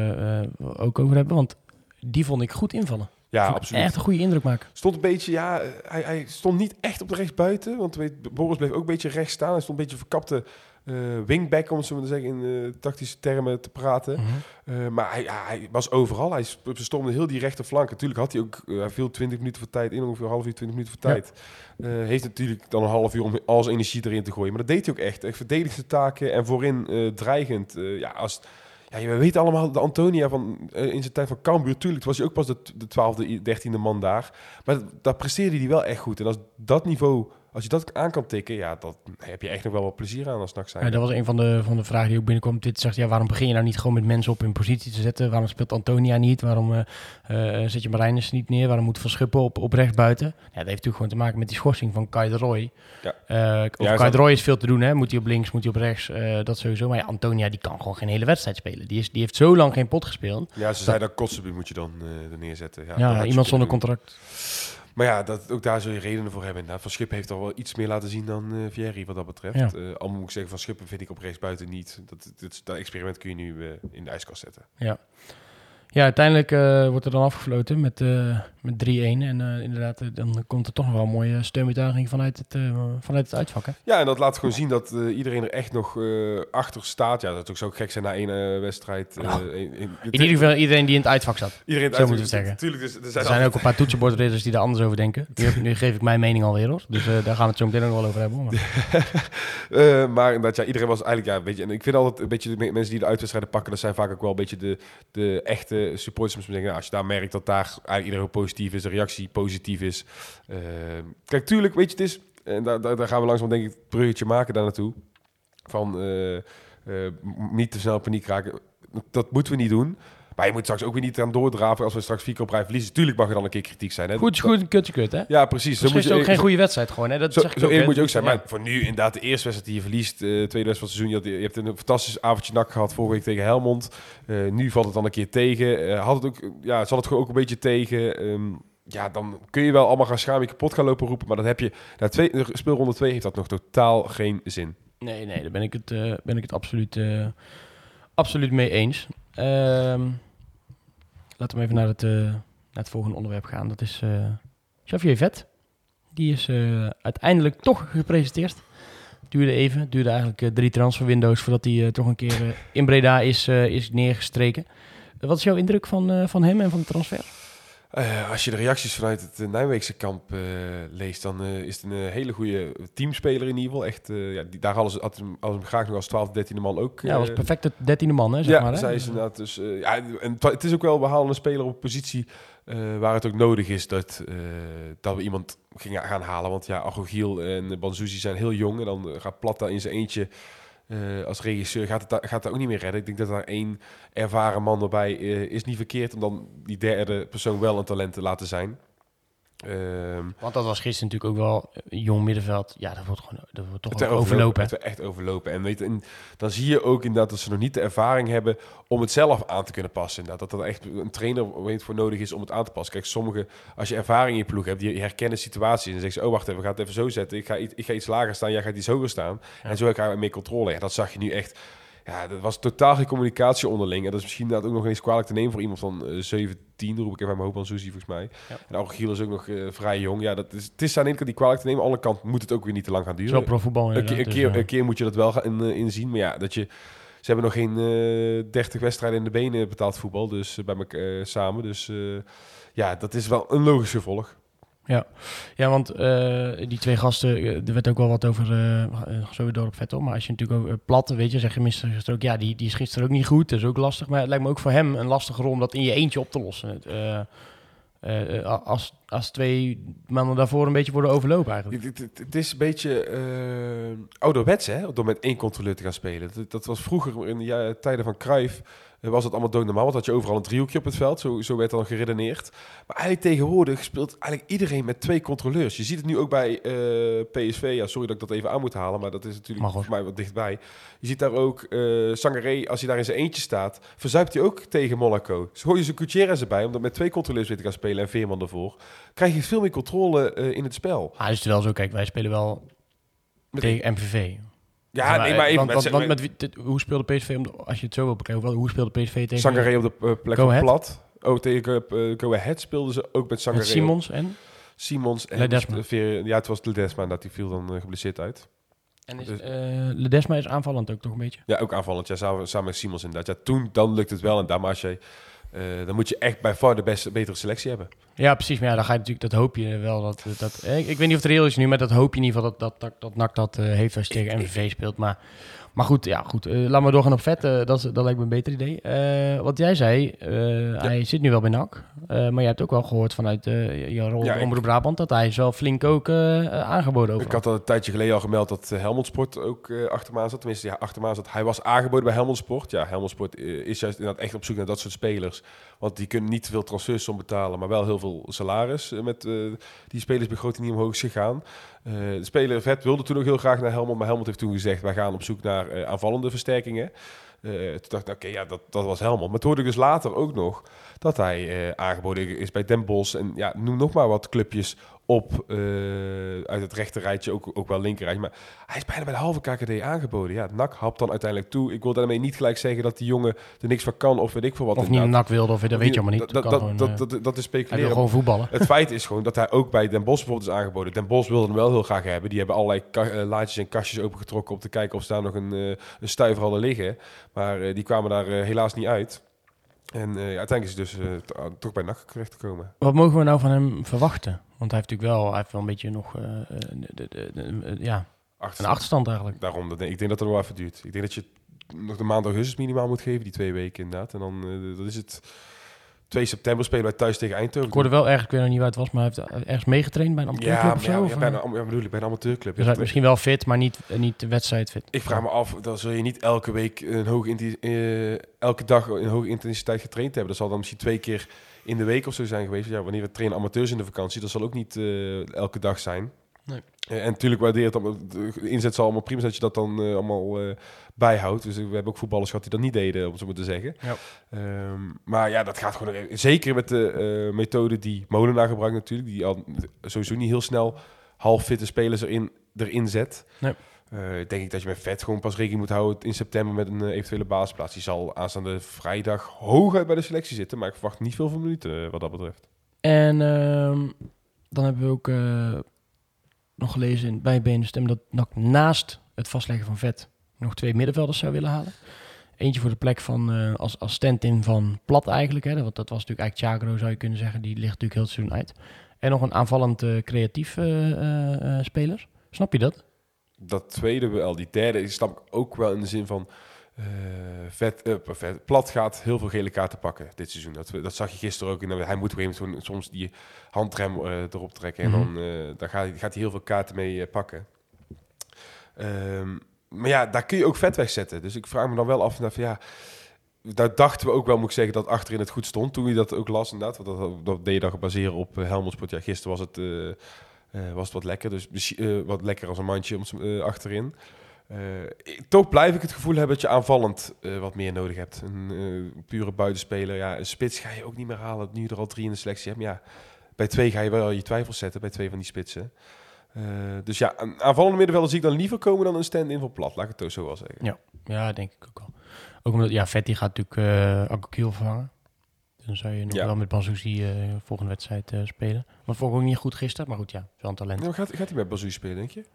Speaker 1: ook over hebben. Want die vond ik goed invallen.
Speaker 2: ja,
Speaker 1: Vond
Speaker 2: absoluut.
Speaker 1: Echt een goede indruk maken.
Speaker 2: Stond een beetje, ja, hij, hij stond niet echt op de rechtsbuiten. Want weet, Boris bleef ook een beetje rechts staan. Hij stond een beetje verkapte eh, wingback, om zo maar te zeggen, in eh, tactische termen te praten. Eh, maar hij, ja, hij was overal. Hij bestormde heel die rechterflank. Natuurlijk had hij ook hij viel 20 minuten voor tijd in, ongeveer een half uur, 20 minuten voor
Speaker 1: Ja.
Speaker 2: tijd. Eh, heeft natuurlijk dan een half uur om al zijn energie erin te gooien. Maar dat deed hij ook echt. Echt verdedigende taken en voorin dreigend. Ja, als, ja, we weten allemaal de Antonia van in zijn tijd van Cambuur. Tuurlijk was hij ook pas de, de 12e, 13e man daar. Maar daar presteerde hij wel echt goed. En als dat niveau, als je dat aan kan tikken, ja, dan heb je echt nog wel wat plezier aan als zijn.
Speaker 1: Ja, dat was een van de, van de vragen die ook binnenkwam. Dit zegt, ja, waarom begin je nou niet gewoon met mensen op in positie te zetten? Waarom speelt Antonia niet? Waarom eh, eh, zet je Marijnus niet neer? Waarom moet Van Schuppen op, op rechts buiten? Ja, dat heeft natuurlijk gewoon te maken met die schorsing van Kai de Roy.
Speaker 2: Ja.
Speaker 1: Eh, of
Speaker 2: Ja,
Speaker 1: Kai de Roy is veel te doen, hè? Moet hij op links, moet hij op rechts, dat sowieso. Maar ja, Antonia die kan gewoon geen hele wedstrijd spelen. Die, is, die heeft zo lang geen pot gespeeld.
Speaker 2: Ja, ze zei dat Kotzebue moet je dan neerzetten. Ja, dat
Speaker 1: iemand zonder
Speaker 2: doen.
Speaker 1: contract.
Speaker 2: Maar ja, dat, ook daar zul je redenen voor hebben. inderdaad. Van Schuppen heeft al wel iets meer laten zien dan eh Vieri wat dat betreft.
Speaker 1: Ja.
Speaker 2: Eh, al moet ik zeggen, Van Schuppen vind ik op rechts buiten niet. Dat, dat, dat experiment kun je nu eh, in de ijskast zetten.
Speaker 1: Ja. Ja, uiteindelijk eh, wordt er dan afgefloten met, eh met 3-1. En eh, inderdaad, dan komt er toch nog wel een mooie steunbetuiging vanuit het, vanuit het uitvak. Hè?
Speaker 2: Ja, en dat laat gewoon zien dat iedereen er echt nog achter staat. Ja, dat zou ook gek zijn na één wedstrijd.
Speaker 1: Nou,
Speaker 2: in, in,
Speaker 1: In ieder geval iedereen die in het uitvak zat.
Speaker 2: iedereen
Speaker 1: zo moeten we zeggen.
Speaker 2: Tuurlijk, dus, er zijn,
Speaker 1: Er ook een paar toetsenbordridders die daar anders over denken. Nu, geef ik mijn mening alweer hoor. Dus daar gaan we het zo meteen nog wel over hebben. Maar,
Speaker 2: maar inderdaad, ja, iedereen was eigenlijk, ja, weet je, en ik vind altijd een beetje de me- mensen die de uitwedstrijden pakken, dat zijn vaak ook wel een beetje de, de echte supporters. Misschien denken, nou, als je daar merkt dat daar eigenlijk iedereen positief is, de reactie positief is. Eh, kijk, tuurlijk, weet je, het is, en daar, daar, gaan we langzaam denk ik het bruggetje maken daar naartoe. van eh, eh, niet te snel paniek raken. Dat moeten we niet doen. Maar je moet straks ook weer niet aan doordraven als we straks vier keer op rij verliezen. Tuurlijk mag er dan een keer kritiek zijn. Hè?
Speaker 1: Goed goed en kut hè?
Speaker 2: Ja, precies.
Speaker 1: Dat is
Speaker 2: je-
Speaker 1: ook geen goede wedstrijd gewoon, hè? Dat
Speaker 2: zo,
Speaker 1: zeg ik
Speaker 2: zo
Speaker 1: ook,
Speaker 2: moet je ook zijn.
Speaker 1: Ja.
Speaker 2: Maar voor nu inderdaad de eerste wedstrijd die je verliest, eh tweede wedstrijd van het seizoen. Je, had, je hebt een fantastisch avondje nak gehad vorige week tegen Helmond. Eh, nu valt het dan een keer tegen. Eh, had het ook, ja, zal het gewoon ook een beetje tegen. Ehm, ja, dan kun je wel allemaal gaan schamen, kapot gaan lopen roepen. Maar dat heb je, na twee, speelronde 2 heeft dat nog totaal geen zin.
Speaker 1: Nee, nee, daar ben ik het, ben ik het absoluut, absoluut mee eens. Ehm, laten we even naar het, eh, naar het volgende onderwerp gaan. Dat is eh Xavier Vet. Die is eh, uiteindelijk toch gepresenteerd. Duurde even, duurde eigenlijk drie transferwindows voordat hij toch een keer in Breda is, is neergestreken. Wat is jouw indruk van, van hem en van de transfer?
Speaker 2: Eh, als je de reacties vanuit het eh, Nijmeegse kamp eh, leest, dan is het een hele goede teamspeler in ieder geval. Echt, ja, die, daar hadden ze, had hem, hadden ze hem graag nog als 12, 13e man ook.
Speaker 1: Ja, was perfect het dertiende man, hè, zeg
Speaker 2: ja,
Speaker 1: maar. Hè?
Speaker 2: zij is inderdaad dus. ja, en het- is ook wel, we halen een speler op positie eh, waar het ook nodig is dat, dat we iemand gingen gaan halen. Want ja, Agogiel en Banzuzi zijn heel jong. En dan gaat Platta in zijn eentje eh, als regisseur, gaat het, gaat ook niet meer redden. Ik denk dat daar één ervaren man erbij eh, is niet verkeerd. Om dan die derde persoon wel een talent te laten zijn. Ehm,
Speaker 1: Want dat was gisteren natuurlijk ook wel een jong middenveld. Ja, dat wordt gewoon dat wordt toch
Speaker 2: werd
Speaker 1: overlopen.
Speaker 2: Het echt overlopen. En, weet, en dan zie je ook inderdaad dat ze nog niet de ervaring hebben om het zelf aan te kunnen passen. Inderdaad, dat er echt een trainer weet, voor nodig is om het aan te passen. Kijk, sommige, als je ervaring in je ploeg hebt, die herkennen situaties. En dan zeggen ze, oh wacht even, we gaan het even zo zetten. Ik ga, iets- ik ga iets lager staan, jij gaat iets hoger staan. En zo krijgen we meer controle. Ja, dat zag je nu echt. Ja, dat was totaal geen communicatie onderling. En dat is misschien inderdaad ook nog eens kwalijk te nemen voor iemand van eh 17, roep ik even aan mijn hoop aan Suzy volgens mij.
Speaker 1: Ja.
Speaker 2: En Agogiel is ook nog eh, vrij jong. Ja, dat is, het is aan de ene kant die kwalijk te nemen. Aan de andere kant moet het ook weer niet te lang gaan duren.
Speaker 1: Zo profvoetbal
Speaker 2: Een keer, een,
Speaker 1: dus,
Speaker 2: keer,
Speaker 1: eh,
Speaker 2: een keer moet je dat wel gaan in, inzien. Maar ja, dat je, ze hebben nog geen eh 30 wedstrijden in de benen betaald voetbal. Dus eh, bij elkaar samen. Dus eh, ja, dat is wel een logisch gevolg.
Speaker 1: Ja, want eh, die twee gasten, eh, er werd ook wel wat over, eh eh, zo door op Vettel. Maar als je natuurlijk ook eh, plat, weet je, zeg je gisteren ook, ja, die, die is gisteren ook niet goed. Dat is ook lastig. Maar het lijkt me ook voor hem een lastige rol om dat in je eentje op te lossen. Als, als twee mannen daarvoor een beetje worden overlopen eigenlijk.
Speaker 2: Het, is een beetje ouderwets, hè? Door met één controleur te gaan spelen. Dat, dat was vroeger in de ja- tijden van Cruijff. Was het allemaal doodnormaal, want had je overal een driehoekje op het veld. Zo, zo werd dan geredeneerd. Maar eigenlijk tegenwoordig speelt eigenlijk iedereen met twee controleurs. Je ziet het nu ook bij eh, PSV. Ja, sorry dat ik dat even aan moet halen, maar dat is natuurlijk voor mij wat dichtbij. Je ziet daar ook eh Sangaré, als hij daar in zijn eentje staat, verzuipt hij ook tegen Monaco. Dus gooi je zijn Gutierrez erbij, omdat met twee controleurs weer te gaan spelen en Veerman ervoor. Krijg je veel meer controle eh, in het spel.
Speaker 1: Ah, is het wel zo, kijk, wij spelen wel
Speaker 2: Met-
Speaker 1: tegen MVV.
Speaker 2: Ja, nee, maar even
Speaker 1: want,
Speaker 2: met,
Speaker 1: want met wie- dit- hoe speelde PSV, om de- als je het zo wil bekijken, wel, hoe speelde PSV tegen
Speaker 2: Sangaré op de eh, plek van plat. Oh, tegen uh, Go Ahead speelden ze ook met Sangaré.
Speaker 1: Simons en?
Speaker 2: Simons en
Speaker 1: Ledesma.
Speaker 2: Ja, het was Ledesma dat die viel dan eh, geblesseerd uit.
Speaker 1: En is,
Speaker 2: Dus-
Speaker 1: eh, Ledesma is aanvallend ook toch een beetje?
Speaker 2: Ja, ook aanvallend. Ja, samen, samen met Simons inderdaad. Ja, toen dan lukt het wel. En daar eh, dan moet je echt bij far de beste, betere selectie hebben.
Speaker 1: Ja, precies. Maar ja, dan ga je natuurlijk, dat hoop je wel. Dat, dat, eh, ik, ik weet niet of het reëel is nu, maar dat hoop je in ieder geval dat, dat, dat, dat NAC dat eh, heeft als je tegen MVV speelt. Maar, maar goed, ja, goed. Eh, laat maar doorgaan op vet. eh, dat, dat lijkt me een beter idee. Eh, wat jij zei, hij zit nu wel bij NAC. maar je hebt ook wel gehoord vanuit je rol
Speaker 2: Ja,
Speaker 1: Omroep Brabant dat hij is wel flink ook aangeboden over.
Speaker 2: Ik had al een tijdje geleden al gemeld dat Helmond Sport ook achter me aan zat. Tenminste, ja, achter me aan zat. Hij was aangeboden bij Helmond Sport. Ja, Helmond Sport is juist inderdaad echt op zoek naar dat soort spelers. Want die kunnen niet veel transfersom betalen, maar wel heel veel salaris. met die spelersbegroting niet omhoog is gegaan. Eh, de speler Vet wilde toen ook heel graag naar Helmond. Maar Helmond heeft toen gezegd, wij gaan op zoek naar eh, aanvallende versterkingen. Eh, toen dacht ik, oké, ja, dat, dat was Helmond. Maar toen hoorde ik dus later ook nog dat hij aangeboden is bij Den Bosch. En ja, noem nog maar wat clubjes op eh, uit het rechter rijtje, ook, ook wel linkerrijtje. Maar hij is bijna bij de halve KKD aangeboden. Ja, NAC hapt dan uiteindelijk toe. Ik wil daarmee niet gelijk zeggen dat die jongen er niks van kan of weet ik veel wat.
Speaker 1: of niet een
Speaker 2: inderdaad.
Speaker 1: NAC wilde, of dat weet je allemaal niet.
Speaker 2: Dat,
Speaker 1: kan
Speaker 2: dat,
Speaker 1: gewoon,
Speaker 2: dat,
Speaker 1: eh,
Speaker 2: dat, dat, dat is
Speaker 1: hij wil
Speaker 2: speculeren.
Speaker 1: gewoon voetballen.
Speaker 2: Het feit is gewoon dat hij ook bij Den Bosch bijvoorbeeld is aangeboden. Den Bosch wilde hem wel heel graag hebben. Die hebben allerlei eh, laadjes en kastjes opengetrokken om te kijken of ze daar nog een, een stuiver hadden liggen. Maar die kwamen daar helaas niet uit. En uiteindelijk is hij dus toch bij NAC terechtgekomen.
Speaker 1: Wat mogen we nou van hem verwachten? Want hij heeft natuurlijk wel, hij heeft wel een beetje nog eh, de, de, ja, een achterstand eigenlijk.
Speaker 2: Daarom, dat, ik denk dat het nog wel even duurt. Ik denk dat je nog de maand augustus minimaal moet geven, die twee weken inderdaad. En dan eh, dat is het 2 september spelen wij thuis tegen Eindhoven.
Speaker 1: Ik hoorde wel ergens, ik weet nog niet waar het was, maar hij heeft ergens meegetraind bij een
Speaker 2: ja,
Speaker 1: amateurclub of
Speaker 2: maar
Speaker 1: zo?
Speaker 2: ja, ja,
Speaker 1: eh?
Speaker 2: bij een, ja, bedoel ik, bij een amateurclub.
Speaker 1: Dus
Speaker 2: Ja,
Speaker 1: hij misschien wel fit, maar niet, eh, niet de wedstrijd fit.
Speaker 2: Ik vraag me af, dan zul je niet elke week een hoge eh, elke dag een hoge intensiteit getraind hebben. Dat zal dan misschien twee keer in de week of zo zijn geweest. Ja, wanneer we trainen amateurs in de vakantie, dat zal ook niet elke dag zijn.
Speaker 1: Nee.
Speaker 2: Eh, en natuurlijk waardeer het allemaal, de inzet zal allemaal prima zijn dat je dat dan eh, allemaal eh, bijhoudt. Dus we hebben ook voetballers gehad die dat niet deden, om het zo maar te zeggen.
Speaker 1: Ja.
Speaker 2: Ehm, maar ja, dat gaat gewoon, zeker met de methode die Molenaar gebruikt natuurlijk, die al sowieso niet heel snel halffitte spelers erin, erin zet.
Speaker 1: Nee.
Speaker 2: Denk ik dat je met vet gewoon pas rekening moet houden in september met een eventuele basisplaats. Die zal aanstaande vrijdag hooguit bij de selectie zitten, maar ik verwacht niet veel van minuten wat dat betreft.
Speaker 1: En ehm, dan hebben we ook nog gelezen in, bij Stem dat naast het vastleggen van vet nog twee middenvelders zou willen halen. Eentje voor de plek van eh, als, als stand-in van Plat eigenlijk. Hè, want dat was natuurlijk eigenlijk Chagro zou je kunnen zeggen. Die ligt natuurlijk heel het uit. En nog een aanvallend eh, creatief eh, speler. Snap je dat?
Speaker 2: Dat tweede wel, die derde, snap ik ook wel in de zin van eh, vet, eh, vet, plat gaat heel veel gele kaarten pakken dit seizoen. Dat, dat zag je gisteren ook. In, hij moet op een gegeven moment soms die handrem eh, erop trekken en
Speaker 1: Mhm.
Speaker 2: dan, dan gaat, hij- gaat hij heel veel kaarten mee pakken. Ehm, maar ja, daar kun je ook vet wegzetten. Dus ik vraag me dan wel af, van, ja, daar dachten we ook wel, moet ik zeggen, dat achterin het goed stond. Toen je dat ook las inderdaad, want dat, dat deed je dan gebaseerd op Helmond. Ja, gisteren was het, was het wat lekker, dus wat lekker als een mandje om, achterin. Eh, toch blijf ik het gevoel hebben dat je aanvallend eh, wat meer nodig hebt. Een eh, pure buitenspeler, ja, een spits ga je ook niet meer halen, nu je er al drie in de selectie hebt. Maar ja, bij twee ga je wel je twijfels zetten, bij twee van die spitsen. Dus ja, een aanvallende middenvelder zie ik dan liever komen dan een stand-in van plat, laat ik het toch zo wel zeggen.
Speaker 1: Ja, denk ik ook wel. Ook omdat, ja, Vetti gaat natuurlijk uh, Akkokiel vervangen. Dan zou je nog
Speaker 2: Ja.
Speaker 1: wel met Banzuzi eh volgende wedstrijd spelen. Maar vond ik ook niet goed gisteren. Maar goed, ja, wel een talent.
Speaker 2: Nou, gaat, gaat hij met Bazoui spelen, denk je?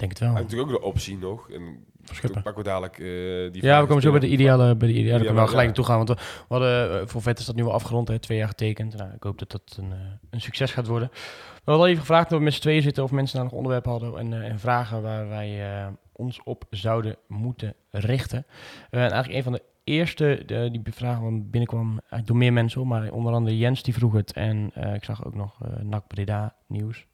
Speaker 1: Denk het wel.
Speaker 2: Natuurlijk ook de optie nog. En
Speaker 1: Verschuppen.
Speaker 2: toen pakken we dadelijk eh, die
Speaker 1: Ja, we komen zo bij de ideale, bij de ideale.
Speaker 2: Ja,
Speaker 1: kunnen we
Speaker 2: maar
Speaker 1: wel gelijk
Speaker 2: ja.
Speaker 1: naartoe gaan. Want we, hadden, eh, voor Vet is dat nu wel afgerond, hè, twee jaar getekend. Nou, ik hoop dat dat een, eh, een succes gaat worden. We hadden even gevraagd of we met z'n tweeën zitten of mensen daar nog onderwerpen hadden. En, en vragen waar wij ons op zouden moeten richten. En eigenlijk een van de eerste de, die vragen binnenkwam eigenlijk door meer mensen. Maar onder andere Jens die vroeg het. En ik zag ook nog NAC Breda nieuws.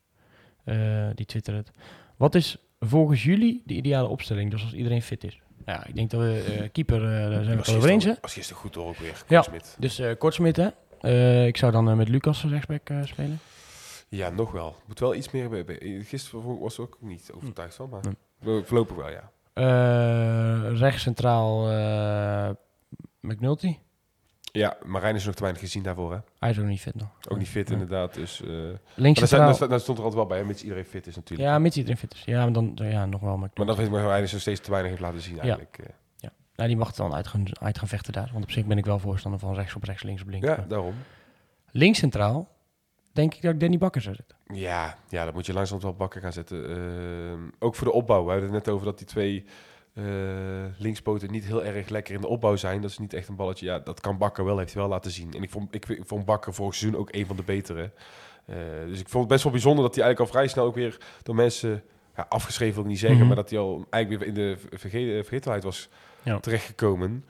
Speaker 1: Die twitterde het. Wat is volgens jullie de ideale opstelling? Dus als iedereen fit is. Ja, ik denk dat we eh, keeper, eh, daar zijn we het over eens.
Speaker 2: Was gisteren goed door ook weer.
Speaker 1: Ja. Dus eh Kortsmit, hè? Ik zou dan met Lucas rechtsback spelen.
Speaker 2: Ja, nog wel. Moet wel iets meer... bij- bij- Gisteren was ik ook niet overtuigd van, maar
Speaker 1: Nee.
Speaker 2: voorlopig wel, ja.
Speaker 1: Rechts centraal McNulty.
Speaker 2: Ja, Marijn is nog te weinig gezien daarvoor, hè?
Speaker 1: Hij is ook niet fit nog.
Speaker 2: Ook niet fit, inderdaad. Dus, maar
Speaker 1: Links
Speaker 2: daar,
Speaker 1: centraal.
Speaker 2: stond er altijd wel bij, hè, mits iedereen fit is natuurlijk.
Speaker 1: Ja, mits iedereen fit is. Ja, maar dan ja, nog wel. Maar,
Speaker 2: Maar dat ik maar Marijn is nog steeds te weinig heeft laten zien, eigenlijk. eh.
Speaker 1: nou, die mag het dan uit gaan, uit gaan vechten daar. Want op zich ben ik wel voorstander van rechts op rechts, links op links.
Speaker 2: Ja,
Speaker 1: Maar
Speaker 2: daarom.
Speaker 1: Links centraal denk ik dat ik Danny Bakker zou zetten.
Speaker 2: Ja, ja, dat moet je langzaam wel bakken gaan zetten. Ehm, ook voor de opbouw. We hadden het net over dat die twee eh, linkspoten niet heel erg lekker in de opbouw zijn. Dat is niet echt een balletje. Ja, dat kan Bakker wel, heeft hij wel laten zien. En ik vond, ik, ik vond Bakker vorig seizoen ook een van de betere. Eh, dus ik vond het best wel bijzonder dat hij eigenlijk al vrij snel ook weer door mensen... Ja, afgeschreven wil ik niet zeggen,
Speaker 1: Mhm.
Speaker 2: maar dat hij al eigenlijk weer in de verge vergetelheid was
Speaker 1: Ja.
Speaker 2: terechtgekomen.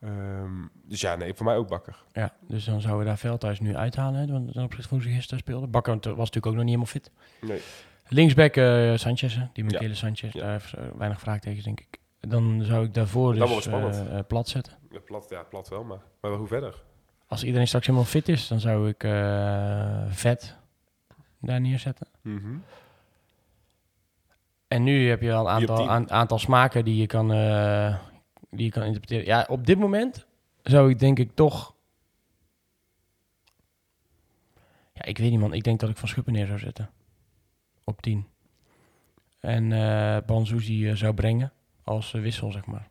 Speaker 2: Ehm, dus ja, nee, voor mij ook Bakker.
Speaker 1: Ja, dus dan zouden we daar Veldhuis nu uithalen. Hè, want ten opzichte van ze gisteren speelde. Bakker was natuurlijk ook nog niet helemaal fit.
Speaker 2: Nee.
Speaker 1: Linksback eh Sanchez, hè, die Michele
Speaker 2: Ja.
Speaker 1: Sanchez. Daar heeft weinig vraagtekens, denk ik. Dan zou ik daarvoor
Speaker 2: Dat
Speaker 1: dus eh, eh, plat zetten.
Speaker 2: Ja, Plat, ja, plat wel, maar, maar hoe verder?
Speaker 1: Als iedereen straks helemaal fit is, dan zou ik eh, vet daar neerzetten.
Speaker 2: Mhm.
Speaker 1: En nu heb je wel een aantal, aan, aantal smaken die je, kan, die je kan interpreteren. Ja, op dit moment zou ik denk ik toch... Ja, ik weet niet man. Ik denk dat ik Van Schuppen neer zou zetten. Op 10. En eh Banzuzi zou brengen als eh, wissel, zeg maar.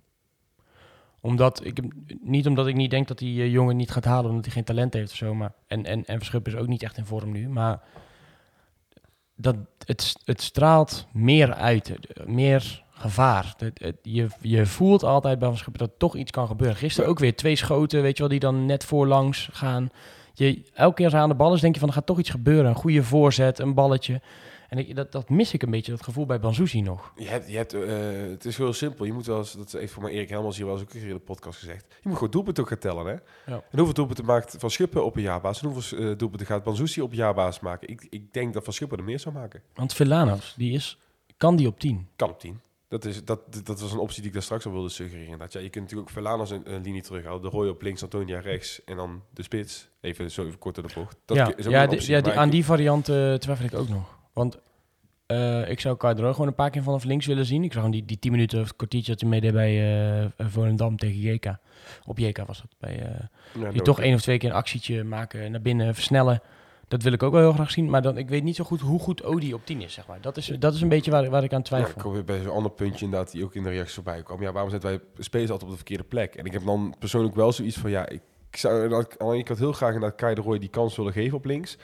Speaker 1: Omdat ik, niet omdat ik niet denk dat die eh, jongen niet gaat halen, omdat hij geen talent heeft of zo. Maar, en, en, en Verschuppen is ook niet echt in vorm nu. Maar dat, het, het straalt meer uit, eh, meer gevaar. Je, je voelt altijd bij Van dat toch iets kan gebeuren. Gisteren ook weer twee schoten, weet je wel, die dan net voorlangs gaan. Je, elke keer als hij aan de bal is, denk je van er gaat toch iets gebeuren. Een goede voorzet, een balletje. En ik, dat, dat mis ik een beetje, dat gevoel bij Banzuzi nog.
Speaker 2: Je hebt, je hebt, eh, het is heel simpel. Je moet wel eens, dat heeft voor mij Erik Helmers hier wel eens ook een keer in de podcast gezegd. Je moet gewoon doelpunten gaan tellen, hè?
Speaker 1: Ja.
Speaker 2: En hoeveel doelpunten maakt Van Schuppen op een jaarbasis? En hoeveel eh, doelpunten gaat Banzuzi op een jaarbasis maken? Ik, ik denk dat Van Schuppen er meer zou maken.
Speaker 1: Want Villanos, die is, kan die op 10?
Speaker 2: Kan op 10. Dat, is, dat, dat was een optie die ik daar straks al wilde suggereren. Dat, ja, je kunt natuurlijk ook Verlanas een, een linie terughalen. De Roy op links, Antonia rechts en dan de spits. Even zo even kort door de bocht. Dat
Speaker 1: ja,
Speaker 2: is ook
Speaker 1: ja,
Speaker 2: een
Speaker 1: die-
Speaker 2: optie.
Speaker 1: ja die, aan
Speaker 2: ik-
Speaker 1: die variant eh, twijfel ik ook nog. Want eh, ik zou Cardro gewoon een paar keer vanaf links willen zien. Ik zag hem die, die 10 minuten of het kwartiertje dat hij meedeed bij eh, Volendam tegen JK. Op JK was dat. Bij,
Speaker 2: Ja,
Speaker 1: die toch één of twee keer een actietje maken, naar binnen versnellen. Dat wil ik ook wel heel graag zien. Maar dan, ik weet niet zo goed hoe goed Odi op 10 is, zeg maar. Dat is, dat is een beetje waar, waar ik aan
Speaker 2: Ja,
Speaker 1: twijfel.
Speaker 2: ik kom weer bij zo'n ander puntje inderdaad die ook in de reacties voorbij kwam. Ja, waarom zetten wij spelers altijd op de verkeerde plek? En ik heb dan persoonlijk wel zoiets van, ja, ik, ik zou aan de ene kant heel graag inderdaad Kai de Roy die kans willen geven op links.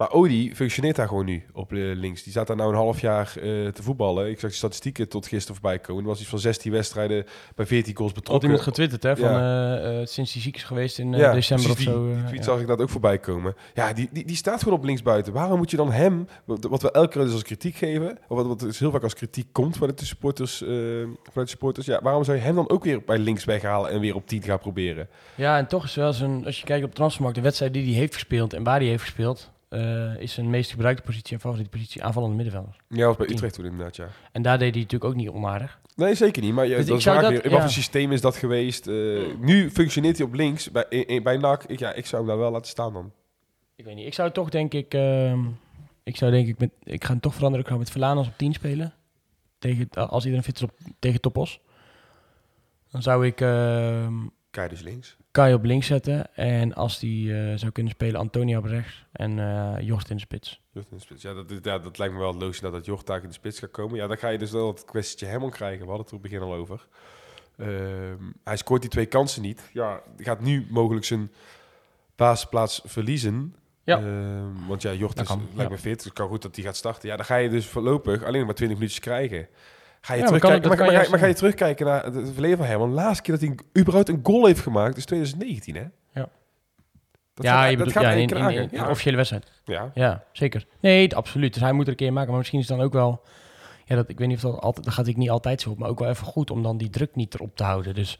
Speaker 2: Maar Odi functioneert daar gewoon nu op eh, links. Die staat daar nou een half jaar eh, te voetballen. Ik zag de statistieken tot gisteren voorbij komen. Er was iets van 16 wedstrijden bij 14 goals
Speaker 1: Had
Speaker 2: betrokken.
Speaker 1: iemand getwitterd, hè? Van,
Speaker 2: Ja.
Speaker 1: eh, sinds hij ziek is geweest in december
Speaker 2: precies
Speaker 1: of zo.
Speaker 2: Die, die tweet
Speaker 1: ja.
Speaker 2: zag ik dat ook voorbij komen. Ja, die, die, die staat gewoon op linksbuiten. Waarom moet je dan hem, wat, we elke keer dus als kritiek geven, of wat, wat dus heel vaak als kritiek komt vanuit de supporters, vanuit de supporters, ja, waarom zou je hem dan ook weer bij links weghalen en weer op 10 gaan proberen?
Speaker 1: Ja, en toch is wel zo'n, als je kijkt op de transfermarkt, de wedstrijd die hij heeft gespeeld en waar hij heeft gespeeld, eh, is zijn meest gebruikte positie en favoriete positie aanvallende middenvelder.
Speaker 2: Ja, was bij. Utrecht toen inderdaad, ja.
Speaker 1: En daar deed hij natuurlijk ook niet onaardig.
Speaker 2: Nee, zeker niet. Maar je,
Speaker 1: Dus
Speaker 2: dat
Speaker 1: ik
Speaker 2: is
Speaker 1: zou
Speaker 2: vaak
Speaker 1: dat-
Speaker 2: weer, in wat voor systeem is dat geweest? Eh, Nu functioneert hij op links bij, in, bij NAC. Ik, ja, ik zou hem daar wel laten staan dan.
Speaker 1: Ik weet niet, ik zou toch denk ik, ehm, ik zou denk ik met, ik ga hem toch veranderen, ik ga met Verlanas op 10 spelen. Tegen, als iedereen fit is op, tegen Topos. Dan zou ik ehm
Speaker 2: Kai dus links.
Speaker 1: Kai op links zetten. En als die eh, zou kunnen spelen, Antonia op rechts. En eh Jort in de spits.
Speaker 2: Jort in de spits. Ja, dat, ja, dat lijkt me wel logisch dat dat Jort daar in de spits gaat komen. Ja, dan ga je dus wel het kwestietje Herman krijgen. We hadden het er op het begin al over. Ehm, hij scoort die twee kansen niet. Ja, gaat nu mogelijk zijn basisplaats verliezen.
Speaker 1: Ja.
Speaker 2: Ehm, want ja,
Speaker 1: Dat
Speaker 2: is,
Speaker 1: kan,
Speaker 2: lijkt
Speaker 1: ja.
Speaker 2: me fit. Dus het kan goed dat hij gaat starten. Ja, dan ga je dus voorlopig alleen maar 20 minuutjes krijgen. Ga je
Speaker 1: Ja,
Speaker 2: terugkijken,
Speaker 1: dat
Speaker 2: maar,
Speaker 1: kan
Speaker 2: maar, ga, maar ga je terugkijken naar het verleden van hem? Want de laatste keer dat hij überhaupt een goal heeft gemaakt is 2019, hè?
Speaker 1: Ja.
Speaker 2: Dat
Speaker 1: ja,
Speaker 2: gaat,
Speaker 1: je
Speaker 2: dat
Speaker 1: bedoelt,
Speaker 2: gaat
Speaker 1: ja,
Speaker 2: één
Speaker 1: in, in, in, in
Speaker 2: ja.
Speaker 1: een officiële wedstrijd.
Speaker 2: ja.
Speaker 1: Ja, zeker. Nee, het- absoluut. Dus hij moet er een keer maken. Maar misschien is het dan ook wel... Ja, dat, ik weet niet of dat altijd... Dat gaat ik niet altijd zo op. Maar ook wel even goed om dan die druk niet erop te houden. Dus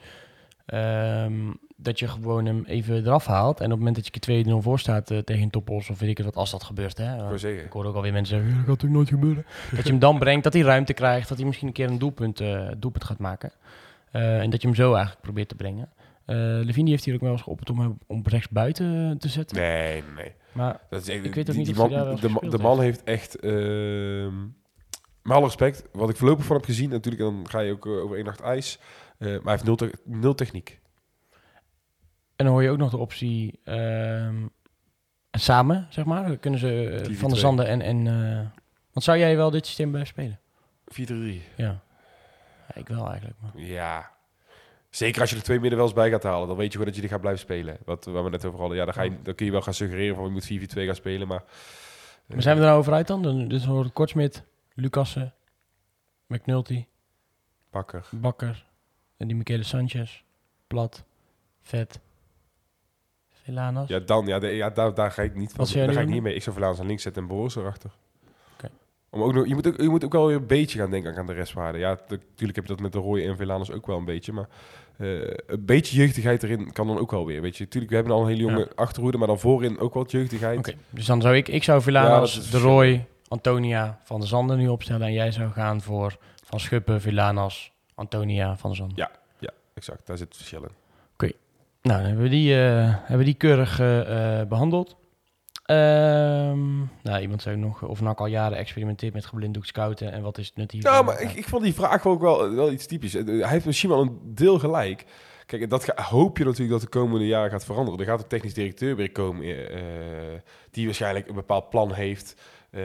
Speaker 1: ehm, dat je gewoon hem even eraf haalt. En op het moment dat je keer 2-0 voor staat eh, tegen een. Of weet ik het wat, als dat gebeurt. Hè,
Speaker 2: Ik
Speaker 1: hoor ook alweer mensen zeggen... "Ja, Dat gaat natuurlijk nooit gebeuren. dat je hem dan brengt, dat hij ruimte krijgt. Dat hij misschien een keer een doelpunt, eh, doelpunt gaat maken. Eh, en dat je hem zo eigenlijk probeert te brengen. Levini heeft hier ook wel eens geopperd om hem op rechts buiten te zetten.
Speaker 2: Nee, nee.
Speaker 1: Maar
Speaker 2: Dat is echt,
Speaker 1: Ik weet ook
Speaker 2: die,
Speaker 1: niet
Speaker 2: die
Speaker 1: of
Speaker 2: man,
Speaker 1: daar
Speaker 2: de, man heeft echt... ehm met alle respect, wat ik voorlopig van heb gezien... Natuurlijk, dan ga je ook over één nacht ijs. Eh, maar hij heeft nul, te- nul techniek.
Speaker 1: En dan hoor je ook nog de optie ehm, samen, zeg maar. Dan kunnen ze eh,
Speaker 2: 4-4-2.
Speaker 1: Van de Zanden en... en eh, want zou jij wel dit systeem blijven spelen?
Speaker 2: 4-3.
Speaker 1: Ja. ja ik wel eigenlijk. Maar.
Speaker 2: Ja. Zeker als je er twee middenvels bij gaat halen, dan weet je gewoon dat je die gaat blijven spelen. Wat waar we net over hadden. Ja, dan, ga je, dan kun je wel gaan suggereren van we moeten 4-4-2 gaan spelen, maar... eh,
Speaker 1: maar zijn we er nou over uit dan? dan dus hoor ik Kortsmit, Lucassen, McNulty,
Speaker 2: Bakker.
Speaker 1: Bakker, en die Michele Sanchez, Plat, Vet, Villanas.
Speaker 2: Ja, dan, ja, de- ja daar, daar ga ik niet van. Daar ga ik niet mee. Ik zou Vlaams aan links zetten en Boris erachter. Om ook nog, je, moet ook, je moet ook wel weer een beetje gaan denken aan de restwaarde. Ja, natuurlijk heb je dat met de Roy en Velanus ook wel een beetje. Maar eh, een beetje jeugdigheid erin kan dan ook wel weer. Weet je, natuurlijk, we hebben al een hele jonge achterhoede, maar dan voorin ook wat jeugdigheid.
Speaker 1: Oké, dus dan zou ik, ik zou Villanas, De Roy, Antonia, Van der Zanden nu opstellen. En jij zou gaan voor Van Schuppen, Villanas, Antonia, Van der Zanden.
Speaker 2: Ja. Exact, daar zit het verschil in.
Speaker 1: Nou, dan hebben we die, eh, hebben we die keurig eh, eh, behandeld. Ehm, nou, iemand zei nog of NAC al jaren experimenteert met geblinddoekt scouten. En wat is het nut hiervan?
Speaker 2: Nou, maar ik, ik vond die vraag ook wel, wel iets typisch. Hij heeft misschien wel een deel gelijk. Kijk, dat ga- hoop je natuurlijk dat de komende jaren gaat veranderen. Er gaat een technisch directeur weer komen die waarschijnlijk een bepaald plan heeft. Eh,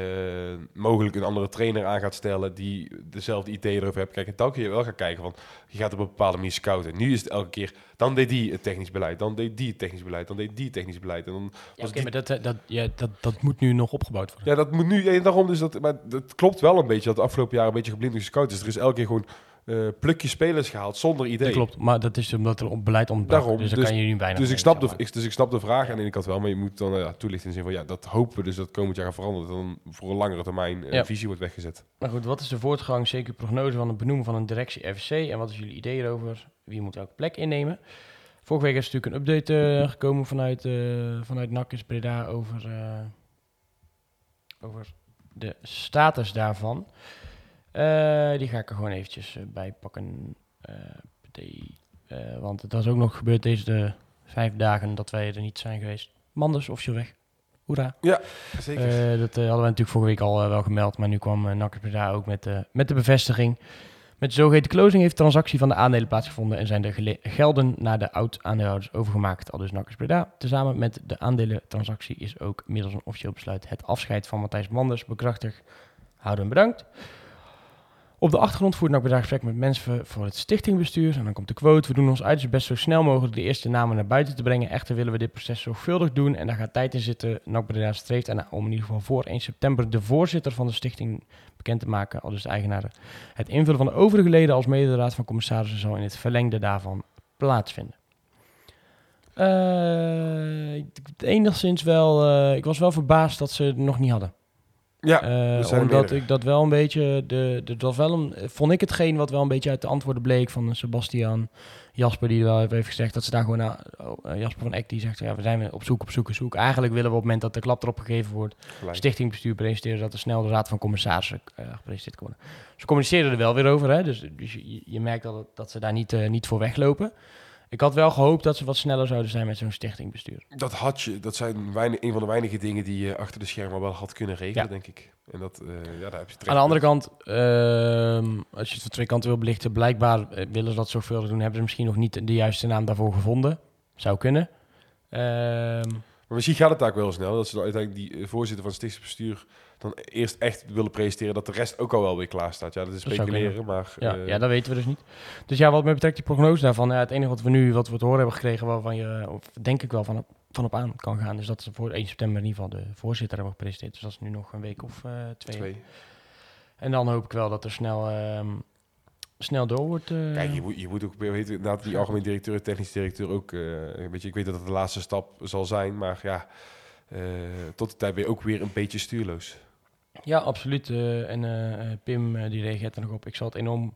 Speaker 2: mogelijk een andere trainer aan gaat stellen die dezelfde ideeën erover heeft. Kijk, en dan kun je wel gaan kijken van, je gaat op een bepaalde manier scouten. Nu is het elke keer, dan deed die het technisch beleid, dan deed die het technisch beleid, dan deed die het technisch beleid. En dan
Speaker 1: Ja,
Speaker 2: die
Speaker 1: maar dat, eh, dat, ja, dat, dat moet nu nog opgebouwd worden.
Speaker 2: ja, dat moet nu. En daarom is dat. Maar dat klopt wel een beetje dat de afgelopen jaren een beetje geblind gescout is. Er is elke keer gewoon eh, plukje spelers gehaald zonder idee.
Speaker 1: Dat klopt, maar dat is omdat er op beleid ontbrak.
Speaker 2: Daarom,
Speaker 1: dus dan
Speaker 2: dus-
Speaker 1: kan je nu bijna
Speaker 2: Dus ik, snap de, ik, dus ik snap de vraag aan de ene kant wel, maar je moet dan eh, ja, toelichten in de zin van ja, dat hopen we dus dat komend jaar gaat veranderen. Dat dan voor een langere termijn
Speaker 1: Ja.
Speaker 2: visie wordt weggezet.
Speaker 1: Maar goed, wat is de voortgang, zeker prognose van het benoemen van een directie RVC? En wat is jullie idee erover? Wie moet welke plek innemen? Vorige week is natuurlijk een update eh, gekomen vanuit, eh vanuit NAC Breda over, eh, over de status daarvan. Eh, die ga ik er gewoon eventjes eh, bij pakken. Eh, want het was ook nog gebeurd deze de vijf dagen dat wij er niet zijn geweest. Manders officieel weg. Hoera.
Speaker 2: Zeker.
Speaker 1: Eh, dat hadden we natuurlijk vorige week al wel gemeld, maar nu kwam uh, ook met, met de bevestiging. Met de zogeheten closing heeft de transactie van de aandelen plaatsgevonden en zijn de gelden naar de oud-aandeelhouders overgemaakt. Al dus NAC Breda. Tezamen met de aandelentransactie is ook middels een officieel besluit het afscheid van Matthijs Manders bekrachtigd. Houden bedankt. Op de achtergrond voert NAC Breda gesprek met mensen voor het stichtingbestuur. En dan komt de quote. We doen ons uiterst best zo snel mogelijk de eerste namen naar buiten te brengen. Echter willen we dit proces zorgvuldig doen en daar gaat tijd in zitten. NAC streeft ernaar om in ieder geval voor 1 september de voorzitter van de stichting bekend te maken. Al dus de eigenaren. Het invullen van de overige leden als mede van commissarissen zal in het verlengde daarvan plaatsvinden. Eh, ik- enigszins wel, eh, ik was wel verbaasd dat ze het nog niet hadden.
Speaker 2: Ja,
Speaker 1: Eh,
Speaker 2: zijn
Speaker 1: omdat ik dat wel een beetje, de, de, dat was wel een, vond ik hetgeen wat wel een beetje uit de antwoorden bleek van Sebastian, Jasper die wel heeft gezegd dat ze daar gewoon naar, oh, eh, Jasper van Eck die zegt, ja we zijn weer op zoek, op zoek, op zoek. Eigenlijk willen we op het moment dat de klap erop gegeven wordt,
Speaker 2: Gelijk.
Speaker 1: stichtingbestuur presenteren, dat er snel de raad van commissarissen eh, gepresenteerd worden. Ze communiceren er wel weer over, hè? dus, dus je, je merkt dat, dat ze daar niet, eh, niet voor weglopen. Ik had wel gehoopt dat ze wat sneller zouden zijn met zo'n stichtingbestuur.
Speaker 2: Dat had je, dat zijn weinig, een van de weinige dingen die je achter de schermen wel had kunnen regelen,
Speaker 1: Ja.
Speaker 2: denk ik. En dat, eh, ja, daar heb je.
Speaker 1: Aan de andere kant, ehm, als je het van twee kanten wil belichten, blijkbaar eh, willen ze dat zorgvuldig doen. Hebben ze misschien nog niet de juiste naam daarvoor gevonden. Zou kunnen. Ehm,
Speaker 2: Maar misschien gaat het daar ook wel snel. Dat ze dan uiteindelijk die eh, voorzitter van het stichtingsbestuur dan eerst echt willen presenteren dat de rest ook al wel weer klaar staat. Ja, dat is
Speaker 1: Dat
Speaker 2: speculeren, maar...
Speaker 1: ja,
Speaker 2: eh,
Speaker 1: ja, dat weten we dus niet. Dus ja, wat mij betreft die prognose daarvan. Ja, het enige wat we nu wat we te horen hebben gekregen, waarvan je, of denk ik wel van op, van op aan kan gaan, is dat ze voor 1 september in ieder geval de voorzitter hebben gepresenteerd. Dus dat is nu nog een week of eh, twee.
Speaker 2: twee.
Speaker 1: En dan hoop ik wel dat er snel, ehm, snel door wordt. eh,
Speaker 2: Kijk, je moet, je moet ook weten, inderdaad, die algemeen directeur, technisch directeur ook, eh, weet je, ik weet dat het de laatste stap zal zijn, maar ja, tot die tijd ben je ook weer een beetje stuurloos.
Speaker 1: Ja, absoluut. eh, en eh, eh, Pim die reageert er nog op. Ik zal het enorm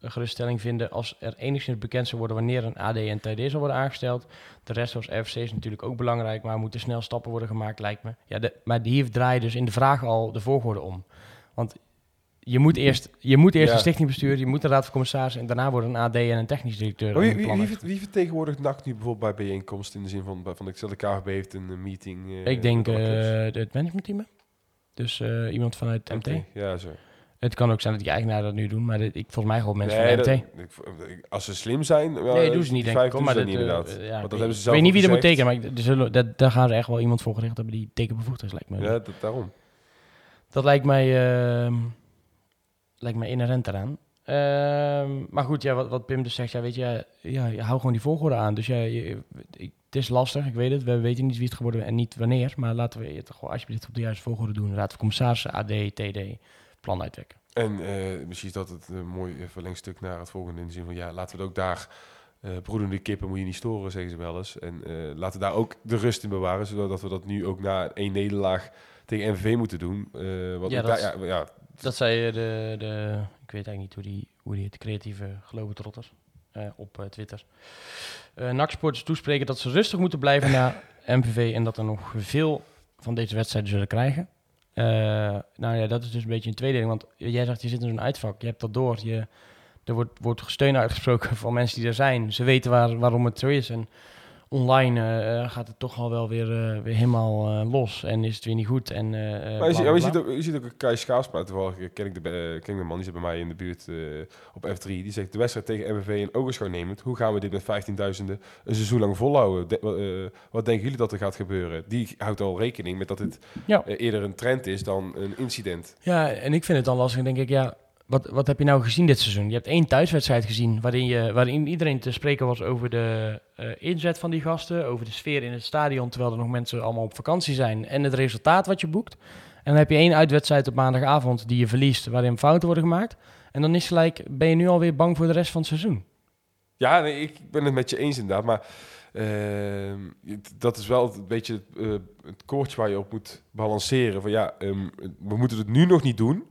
Speaker 1: geruststelling vinden als er enigszins bekend zou worden wanneer een AD en TD zal worden aangesteld. De rest zoals RFC is natuurlijk ook belangrijk, maar er moeten snel stappen worden gemaakt, lijkt me. Ja, de, maar hier draait dus in de vraag al de volgorde om. Want je moet eerst, je moet eerst
Speaker 2: Ja.
Speaker 1: een stichtingbestuur, je moet een raad van commissarissen en daarna wordt een AD en een technisch directeur.
Speaker 2: Wie, wie, vertegenwoordigt NAC nu bijvoorbeeld bij bijeenkomst in de zin van, van ik stel de KVB heeft een meeting.
Speaker 1: ik denk eh, het managementteam. Dus eh, iemand vanuit MT.
Speaker 2: MT, Ja, zo.
Speaker 1: Het kan ook zijn dat die eigenaar dat nu doen, maar dit, ik, volgens mij gewoon mensen
Speaker 2: Nee,
Speaker 1: van MT.
Speaker 2: dat- ik- ik- als ze slim zijn,
Speaker 1: Nee, doen ze niet, denk ik.
Speaker 2: Maar niet
Speaker 1: dat, eh,
Speaker 2: inderdaad.
Speaker 1: ja,
Speaker 2: Want
Speaker 1: ik
Speaker 2: dat hebben ze
Speaker 1: weet-
Speaker 2: zelf
Speaker 1: ik weet niet wie er moet tekenen, maar ik- zullen, dat, daar gaan ze echt wel iemand voor gericht hebben die tekenbevoegd is, lijkt me.
Speaker 2: Ja, dat, daarom.
Speaker 1: Dat lijkt mij, ehm, lijkt mij inherent eraan. Ehm, maar goed, ja, wat, wat Pim dus zegt, ja, weet je, ja, je hou gewoon die volgorde aan. Dus ja, je, ik, het is lastig, ik weet het. We weten niet wie het geworden en niet wanneer. Maar laten we het gewoon alsjeblieft op de juiste volgorde doen. Raad van commissarissen, AD, TD, plan uitwerken.
Speaker 2: En eh, misschien is dat het een mooi eh, verlengstuk naar het volgende. In de zin van, ja, laten we het ook daar... eh broedende kippen moet je niet storen, zeggen ze wel eens. En eh, laten we daar ook de rust in bewaren. Zodat we dat nu ook na één nederlaag tegen MVV moeten doen. Eh, wat
Speaker 1: Ja, dat
Speaker 2: daar- ja, ja,
Speaker 1: Dat zei eh, de, de, ik weet eigenlijk niet hoe die, hoe die heet, de creatieve globetrotters eh op eh, Twitter. Eh NAC-sporters toespreken dat ze rustig moeten blijven naar MVV en dat er nog veel van deze wedstrijden zullen krijgen. Nou ja, dat is dus een beetje een tweedeling, want jij zegt je zit in zo'n uitvak, je hebt dat door, je, er wordt, wordt uitgesproken van mensen die er zijn. Ze weten waar, waarom het zo is en online eh, gaat het toch al wel weer, eh, weer helemaal eh, los en is het weer niet goed. En,
Speaker 2: Maar je, ziet,
Speaker 1: bla,
Speaker 2: je, ziet ook, je ziet ook een Kai Schaapsma, toevallig ken ik, de, ken ik de man, die zit bij mij in de buurt op F3. Die zegt, de wedstrijd tegen MVV in ogenschouw nemend, hoe gaan we dit met 15.000 een seizoen lang volhouden? De- wat, denken jullie dat er gaat gebeuren? Die houdt al rekening met dat het
Speaker 1: Ja.
Speaker 2: eerder een trend is dan een incident.
Speaker 1: Ja, en ik vind het dan lastig. denk ik, ja, wat, wat heb je nou gezien dit seizoen? Je hebt één thuiswedstrijd gezien waarin, je, waarin iedereen te spreken was over de eh, inzet van die gasten, over de sfeer in het stadion, terwijl er nog mensen allemaal op vakantie zijn en het resultaat wat je boekt. En dan heb je één uitwedstrijd op maandagavond die je verliest, waarin fouten worden gemaakt. En dan is gelijk, ben je nu alweer bang voor de rest van het seizoen.
Speaker 2: Ja, ik ben het met je eens inderdaad. Maar ehm, dat is wel een beetje eh, het koordje waar je op moet balanceren. Van ja, ehm, we moeten het nu nog niet doen.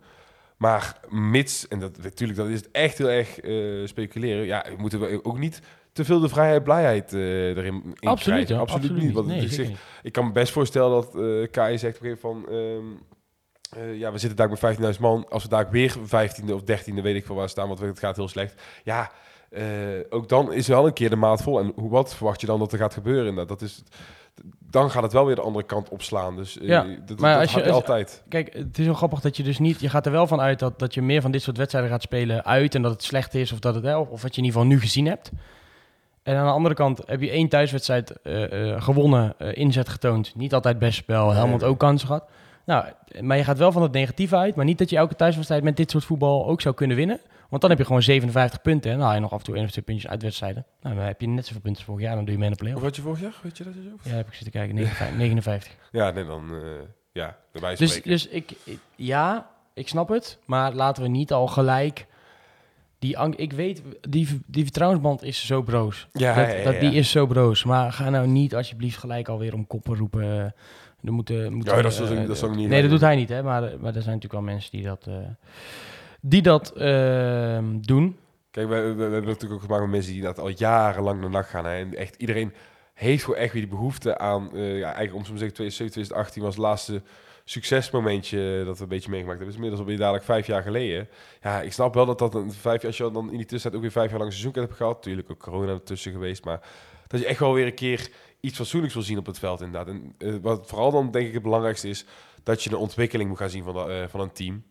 Speaker 2: Maar mits, en dat natuurlijk, dat is het echt heel erg eh, speculeren. Ja, moeten we ook niet te veel de vrijheid, blijheid eh, erin in
Speaker 1: Absoluut,
Speaker 2: krijgen.
Speaker 1: ja,
Speaker 2: Absoluut,
Speaker 1: absoluut
Speaker 2: niet. Want
Speaker 1: Nee,
Speaker 2: ik, zeg,
Speaker 1: niet.
Speaker 2: ik kan me best voorstellen dat eh Kai zegt op een van... ehm, eh, ja, we zitten daar met 15.000 man. Als we daar weer 15e of 13e, weet ik veel waar staan, want het gaat heel slecht. Ja, ook dan is wel een keer de maat vol. En hoe, wat verwacht je dan dat er gaat gebeuren? inderdaad? Dat is, dan gaat het wel weer de andere kant opslaan. Dus eh,
Speaker 1: Ja,
Speaker 2: dat,
Speaker 1: maar
Speaker 2: dat
Speaker 1: als je-
Speaker 2: altijd.
Speaker 1: Kijk, het is wel grappig dat je dus niet... Je gaat er wel van uit dat, dat je meer van dit soort wedstrijden gaat spelen uit... en dat het slecht is of dat het... Of wat je in ieder geval nu gezien hebt. En aan de andere kant heb je één thuiswedstrijd eh, eh, gewonnen, inzet getoond. Niet altijd best spel, Helmond ook kansen gehad. Nou, maar je gaat wel van het negatieve uit. Maar niet dat je elke thuiswedstrijd met dit soort voetbal ook zou kunnen winnen. Want dan heb je gewoon 57 punten. En dan haal je nog af en toe één of twee puntjes uit wedstrijden. Nou, dan heb je net zoveel punten vorig jaar. Dan doe je mee in de play-off.
Speaker 2: had je vorig jaar? Weet je dat? zo?
Speaker 1: Ja, heb ik zitten kijken. 59. 59.
Speaker 2: Ja, nee, dan... eh ja,
Speaker 1: Dus, dus ik, ja, ik snap het. Maar laten we niet al gelijk... Die, ik weet, die, die vertrouwensband is zo broos.
Speaker 2: ja,
Speaker 1: dat,
Speaker 2: ja, ja,
Speaker 1: dat, die is zo broos. Maar ga nou niet alsjeblieft gelijk alweer om koppen roepen. Eh, Er moeten, moeten,
Speaker 2: Ja, dat
Speaker 1: eh,
Speaker 2: dat ik niet
Speaker 1: Nee, dat doet hij niet. Hè? Maar, maar er zijn natuurlijk wel mensen die dat, eh, die dat ehm, doen.
Speaker 2: Kijk, we, we, we hebben natuurlijk ook gemaakt met mensen die dat al jarenlang naar nacht gaan. Hè. En echt iedereen heeft gewoon echt weer die behoefte aan... eh, ja, eigenlijk om zo te zeggen, 2017, 2018 was het laatste succesmomentje dat we een beetje meegemaakt hebben. Het is inmiddels alweer dadelijk vijf jaar geleden. Ja, ik snap wel dat dat een vijf jaar... Als je dan in die tussentijd ook weer vijf jaar lang seizoen hebt gehad. Natuurlijk ook corona ertussen geweest. Maar dat je echt wel weer een keer iets fatsoenlijks wil zien op het veld inderdaad. En eh, wat vooral dan denk ik het belangrijkste is... dat je een ontwikkeling moet gaan zien van, de, eh, van een team.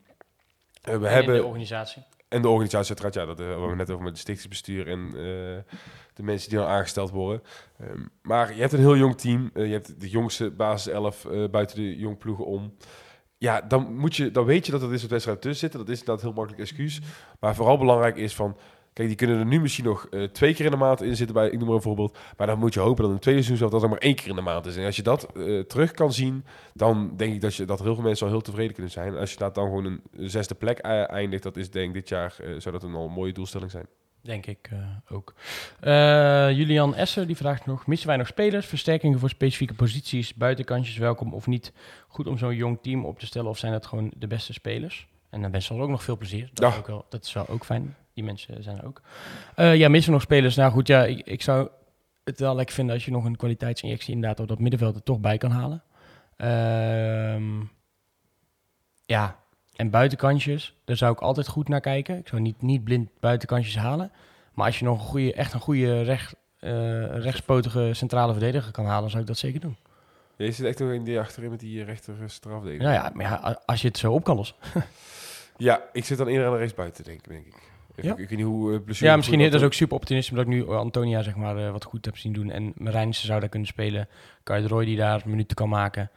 Speaker 2: Eh, we
Speaker 1: in
Speaker 2: hebben...
Speaker 1: de organisatie.
Speaker 2: En de organisatie uiteraard, ja, dat hebben we net over met het stichtingsbestuur en de mensen die dan aangesteld worden. Ehm, maar je hebt een heel jong team. je hebt de jongste basis 11 eh, buiten de jongploegen om. Ja, dan, moet je, dan weet je dat er dit soort wedstrijden tussen zitten. Dat is inderdaad een heel makkelijk excuus. Maar vooral belangrijk is van... Kijk, die kunnen er nu misschien nog eh, twee keer in de maand in zitten bij, ik noem maar een voorbeeld. Maar dan moet je hopen dat in het tweede seizoen zelf dat er maar één keer in de maand is. En als je dat eh, terug kan zien, dan denk ik dat, je, dat heel veel mensen al heel tevreden kunnen zijn. Als je dat dan gewoon een zesde plek eindigt, dat is denk ik dit jaar, eh, zou dat een al mooie doelstelling zijn.
Speaker 1: Denk ik ook. Julian Esser die vraagt nog: missen wij nog spelers? Versterkingen voor specifieke posities, buitenkantjes welkom of niet? Goed om zo'n jong team op te stellen of zijn dat gewoon de beste spelers? En dan best wel ook nog veel plezier. Dat,
Speaker 2: Ja.
Speaker 1: is, ook wel, dat is wel ook fijn. Die mensen zijn er ook. Eh, ja, missen nog spelers? Nou goed, ja, ik, ik zou het wel lekker vinden als je nog een kwaliteitsinjectie inderdaad op dat middenveld er toch bij kan halen. Ehm, ja, en buitenkantjes, daar zou ik altijd goed naar kijken. Ik zou niet, niet blind buitenkantjes halen. Maar als je nog een goede, echt een goede recht, eh, rechtspotige centrale verdediger kan halen, zou ik dat zeker doen.
Speaker 2: Je zit echt nog in die achterin met die rechter strafdelen.
Speaker 1: Nou ja, maar ja, als je het zo op kan lossen.
Speaker 2: Ja, ik zit dan eerder aan de rechts buiten, denk, denk ik. Ik,
Speaker 1: Ja.
Speaker 2: ik weet niet hoe uh, blessure...
Speaker 1: Ja, misschien
Speaker 2: hoe
Speaker 1: is dat ook super optimistisch, omdat ik nu Antonia zeg maar eh, wat goed heb zien doen. En Marijnissen zou daar kunnen spelen. Kai Roy die daar minuten kan maken.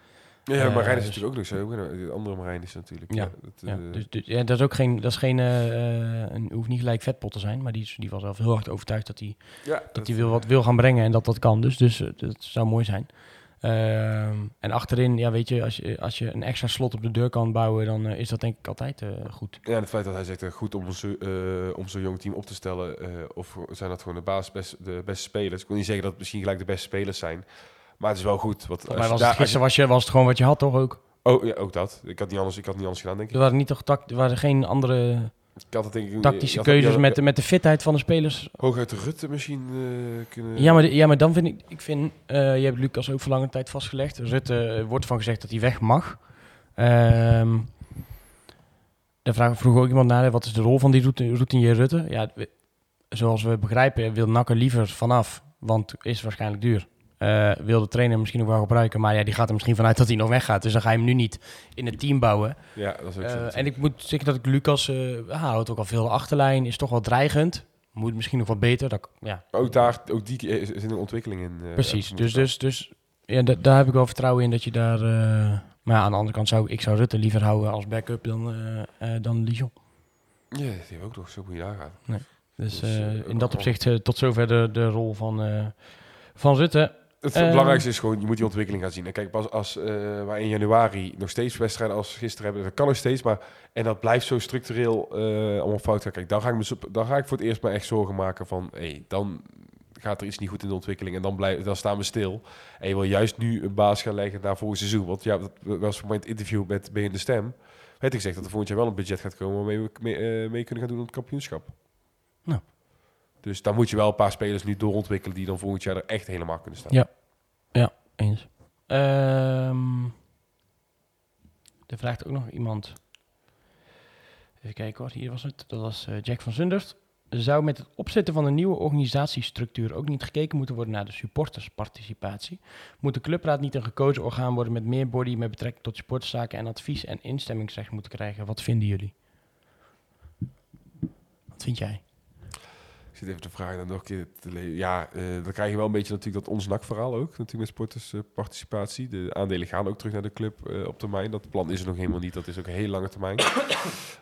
Speaker 2: Ja,
Speaker 1: Eh,
Speaker 2: Marijn is
Speaker 1: dus-
Speaker 2: natuurlijk ook nog zo. De andere Marijn is natuurlijk.
Speaker 1: Ja,
Speaker 2: dat,
Speaker 1: Ja,
Speaker 2: eh,
Speaker 1: dus, dus ja, dat is ook geen, dat is geen, eh, eh, een, hoeft niet gelijk vetpot te zijn, maar die, die was zelf heel hard overtuigd dat hij
Speaker 2: ja,
Speaker 1: dat hij wil wat wil gaan brengen en dat dat kan. Dus, dus eh, dat zou mooi zijn. Ehm, en achterin, ja, weet je, als je, als je een extra slot op de deur kan bouwen, dan eh, is dat denk ik altijd eh, goed.
Speaker 2: Ja, het feit dat hij zegt eh, goed om zo- om zo'n jong team op te stellen, of zijn dat gewoon de best, de beste spelers. Ik wil niet zeggen dat het misschien gelijk de beste spelers zijn, maar het is wel goed. Want
Speaker 1: mij was
Speaker 2: daar-
Speaker 1: het gisteren was, je, was het gewoon wat je had, toch ook?
Speaker 2: oh ja, ook dat. Ik had niet anders, ik had niet anders gedaan, denk ik.
Speaker 1: Er waren, niet toch er waren geen andere
Speaker 2: Ik had het denk ik
Speaker 1: tactische
Speaker 2: je had-
Speaker 1: keuzes met, de, met de fitheid van de spelers.
Speaker 2: hooguit de Rutte misschien eh, kunnen.
Speaker 1: Ja, maar, ja, maar dan vind ik, ik vind, eh, je hebt Lucas ook voor lange tijd vastgelegd. Rutte eh, wordt van gezegd dat hij weg mag. Ehm daar vraag, vroeg ook iemand naar, wat is de rol van die routinier Rutte? Ja, zoals we begrijpen wil Nakker liever vanaf, want is waarschijnlijk duur. Eh, wil de trainer misschien ook wel gebruiken, maar ja, die gaat er misschien vanuit dat hij nog weggaat. Dus dan ga je hem nu niet in het team bouwen.
Speaker 2: Ja, dat is ook zo.
Speaker 1: Eh, en ik moet zeggen dat ik Lucas, hij houdt ook al veel de achterlijn, is toch wel dreigend. Moet misschien nog wat beter. Dat, ja,
Speaker 2: ook daar, ook die is, is een ontwikkeling in.
Speaker 1: Precies, dus, dus, dus ja, da- daar heb ik wel vertrouwen in dat je daar... maar ja, aan de andere kant zou ik zou Rutte liever houden als backup dan, dan Lijon.
Speaker 2: Ja, die hebben ook nog zo moet je nagaan.
Speaker 1: Dus
Speaker 2: Dus,
Speaker 1: in dat opzicht tot zover de, de rol van, van Rutte.
Speaker 2: Het
Speaker 1: Ehm.
Speaker 2: belangrijkste is gewoon, je moet die ontwikkeling gaan zien. En kijk, pas als eh wij in januari nog steeds wedstrijden als gisteren hebben, dat kan nog steeds, maar en dat blijft zo structureel eh, allemaal fout gaan. Kijk, dan ga, ik me, dan ga ik voor het eerst maar echt zorgen maken van, hé, dan gaat er iets niet goed in de ontwikkeling en dan, blijf, dan staan we stil. En je wil juist nu een baas gaan leggen naar volgend seizoen. Want ja, dat was voor mij het interview met BN De Stem, werd ik gezegd dat er volgend jaar wel een budget gaat komen waarmee we mee, eh, mee kunnen gaan doen aan het kampioenschap.
Speaker 1: Nou.
Speaker 2: Dus dan moet je wel een paar spelers nu doorontwikkelen die dan volgend jaar er echt helemaal kunnen staan.
Speaker 1: Ja. Ehm, er vraagt ook nog iemand. Even kijken hoor, hier was het. Dat was eh, Jack van Zundert. Zou met het opzetten van een nieuwe organisatiestructuur ook niet gekeken moeten worden naar de supportersparticipatie? Moet de clubraad niet een gekozen orgaan worden met meer body met betrekking tot supporterszaken en advies en instemmingsrecht moeten krijgen? Wat vinden jullie? Wat vind jij?
Speaker 2: Ik zit even te vragen dan nog een keer te lezen. Ja, eh, dan krijg je wel een beetje natuurlijk dat ons NAC-verhaal ook. Natuurlijk met sportersparticipatie. de aandelen gaan ook terug naar de club eh, op termijn. Dat plan is er nog helemaal niet. Dat is ook een hele lange termijn.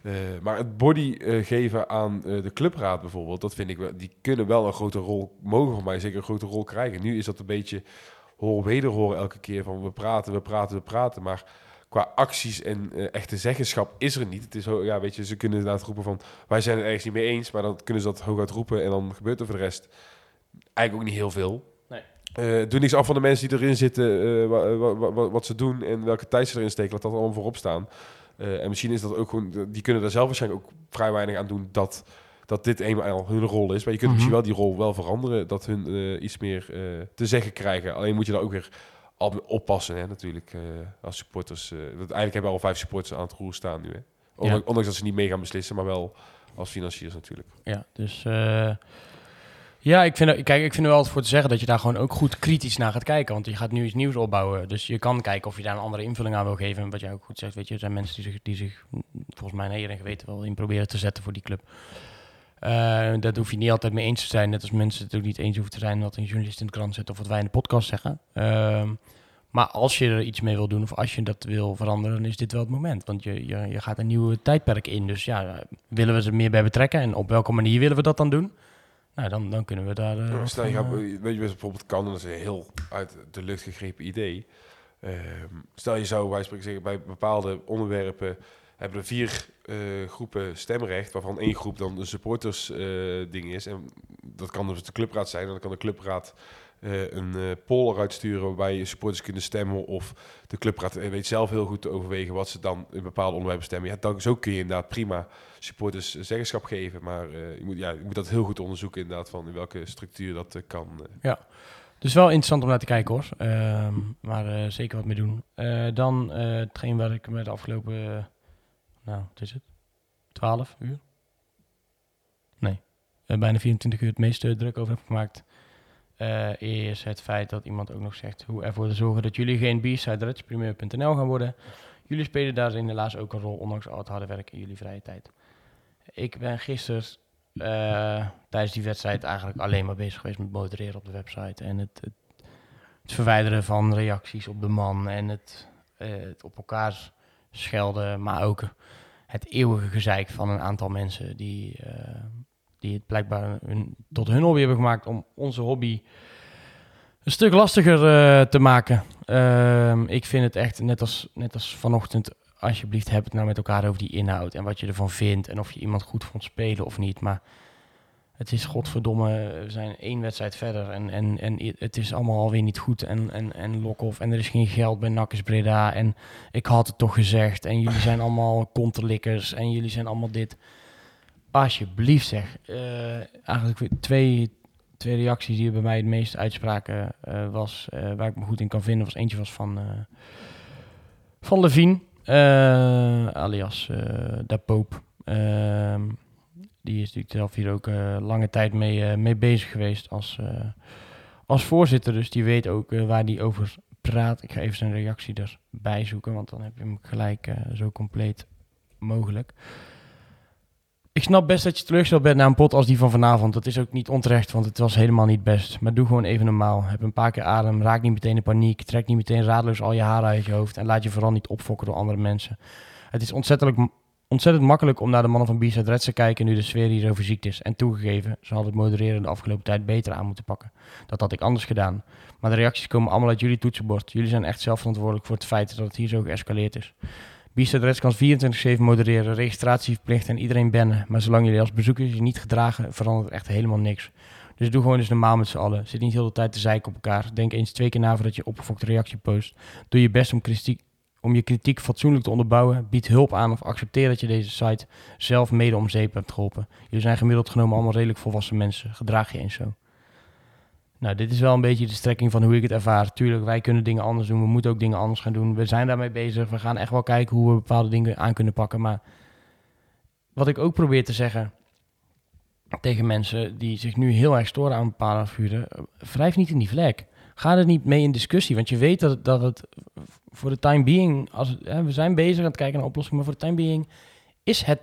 Speaker 2: Eh, maar het body geven aan de clubraad bijvoorbeeld, dat vind ik wel. Die kunnen wel een grote rol, mogen voor mij zeker een grote rol krijgen. Nu is dat een beetje hoor wederhoren elke keer van we praten, we praten, we praten. Maar qua acties en eh, echte zeggenschap is er niet. Het is, zo- ja, weet je, ze kunnen inderdaad roepen van wij zijn het ergens niet mee eens, maar dan kunnen ze dat hooguit roepen en dan gebeurt er voor de rest eigenlijk ook niet heel veel.
Speaker 1: Nee.
Speaker 2: Eh, doe niks af van de mensen die erin zitten, eh, wa- wa- wa- wa- wat ze doen en welke tijd ze erin steken, laat dat allemaal voorop staan. Eh, en misschien is dat ook gewoon, die kunnen daar zelf waarschijnlijk ook vrij weinig aan doen dat, dat dit eenmaal hun rol is. Maar je kunt
Speaker 1: Mhm.
Speaker 2: misschien wel die rol wel veranderen, dat hun eh, iets meer eh, te zeggen krijgen. Alleen moet je daar ook weer al oppassen, hè, natuurlijk, eh, als supporters. eh, dat eigenlijk hebben al vijf supporters aan het roer staan nu, hè. Ondanks,
Speaker 1: Ja.
Speaker 2: ondanks dat ze niet mee gaan beslissen, maar wel als financiers natuurlijk.
Speaker 1: Ja, dus eh, ja, ik vind, er- kijk, ik vind er wel wat voor te zeggen dat je daar gewoon ook goed kritisch naar gaat kijken. Want je gaat nu iets nieuws opbouwen. Dus je kan kijken of je daar een andere invulling aan wil geven. En wat jij ook goed zegt, weet je, er zijn mensen die zich, die zich volgens mij nee en geweten wel in proberen te zetten voor die club. Eh dat hoef je niet altijd mee eens te zijn. Net als mensen het ook niet eens hoeven te zijn wat een journalist in de krant zet of wat wij in de podcast zeggen. Ehm, maar als je er iets mee wil doen of als je dat wil veranderen, dan is dit wel het moment. Want je, je, je gaat een nieuwe tijdperk in. Dus ja, willen we ze er meer bij betrekken? En op welke manier willen we dat dan doen? Nou, dan, dan kunnen we daar... eh, wat
Speaker 2: Stel je gaat,
Speaker 1: eh,
Speaker 2: weet je wat bijvoorbeeld kan, dat is een heel uit de lucht gegrepen idee. Ehm, stel je zou, wij spreken zeggen, bij bepaalde onderwerpen hebben we vier eh, groepen stemrecht, waarvan één groep dan een supporters eh, ding is. En dat kan dus de clubraad zijn, en dan kan de clubraad eh, een eh poll eruit sturen waarbij je supporters kunnen stemmen of de clubraad eh, weet zelf heel goed te overwegen wat ze dan in bepaalde onderwerpen stemmen. Ja, dan, zo kun je inderdaad prima supporters zeggenschap geven, maar eh, je, moet, ja, moet dat heel goed onderzoeken inderdaad van in welke structuur dat eh, kan. eh.
Speaker 1: Dus wel interessant om naar te kijken hoor. Ehm, maar eh, zeker wat mee doen. Eh, dan eh hetgeen waar ik me de afgelopen, eh, nou, wat is het? 12 uur? Nee, bijna 24 uur het meeste druk over heb gemaakt. eh, is het feit dat iemand ook nog zegt hoe ervoor te zorgen dat jullie geen b-side gaan worden. Jullie spelen daarin helaas ook een rol, ondanks al het harde werk in jullie vrije tijd. Ik ben gisteren eh, tijdens die wedstrijd eigenlijk alleen maar bezig geweest met modereren op de website. En het, het, het verwijderen van reacties op de man. En het, eh, het op elkaar schelden. Maar ook het eeuwige gezeik van een aantal mensen die, eh, die het blijkbaar hun, tot hun hobby hebben gemaakt om onze hobby een stuk lastiger eh, te maken. Ehm, ik vind het echt, net als, net als vanochtend, alsjeblieft heb het nou met elkaar over die inhoud en wat je ervan vindt en of je iemand goed vond spelen of niet. Maar het is godverdomme, we zijn één wedstrijd verder en, en, en het is allemaal alweer niet goed en, en, en Lokhoff en er is geen geld bij Nakkes Breda en ik had het toch gezegd en jullie zijn allemaal konterlikkers en jullie zijn allemaal dit. Alsjeblieft zeg. Eh, eigenlijk twee, twee reacties die bij mij het meest uitspraken eh, was, eh, waar ik me goed in kan vinden, was eentje was van, van Levine, alias eh Da Pope. Die is natuurlijk zelf hier ook eh, lange tijd mee, eh, mee bezig geweest als, eh, als voorzitter. Dus die weet ook waar die over praat. Ik ga even zijn reactie erbij zoeken, want dan heb je hem gelijk zo compleet mogelijk. Ik snap best dat je teleurgesteld bent na een pot als die van vanavond. Dat is ook niet onterecht, want het was helemaal niet best. Maar doe gewoon even normaal. Heb een paar keer adem. Raak niet meteen in paniek. Trek niet meteen raadloos al je haren uit je hoofd. En laat je vooral niet opfokken door andere mensen. Het is ontzettend, ontzettend makkelijk om naar de mannen van B-Side Reds te kijken nu de sfeer hier zo verziekt is. En toegegeven, ze hadden het modereren de afgelopen tijd beter aan moeten pakken. Dat had ik anders gedaan. Maar de reacties komen allemaal uit jullie toetsenbord. Jullie zijn echt zelf verantwoordelijk voor het feit dat het hier zo geëscaleerd is. B-Side Reds kan 24-7 modereren, registratieverplicht en iedereen bannen. Maar zolang jullie als bezoekers je niet gedragen, verandert echt helemaal niks. Dus doe gewoon eens normaal met z'n allen. Zit niet heel de tijd te zeiken op elkaar. Denk eens twee keer na voordat je opgefokte reactie post. Doe je best om kritiek, om je kritiek fatsoenlijk te onderbouwen. Bied hulp aan of accepteer dat je deze site zelf mede om zeep hebt geholpen. Jullie zijn gemiddeld genomen allemaal redelijk volwassen mensen. Gedraag je eens zo. Nou, dit is wel een beetje de strekking van hoe ik het ervaar. Tuurlijk, wij kunnen dingen anders doen. We moeten ook dingen anders gaan doen. We zijn daarmee bezig. We gaan echt wel kijken hoe we bepaalde dingen aan kunnen pakken. Maar wat ik ook probeer te zeggen tegen mensen die zich nu heel erg storen aan bepaalde vuren, wrijf niet in die vlek. Ga er niet mee in discussie, want je weet dat het, dat het voor de time being, als hè, we zijn bezig aan het kijken naar oplossingen, maar voor de time being is het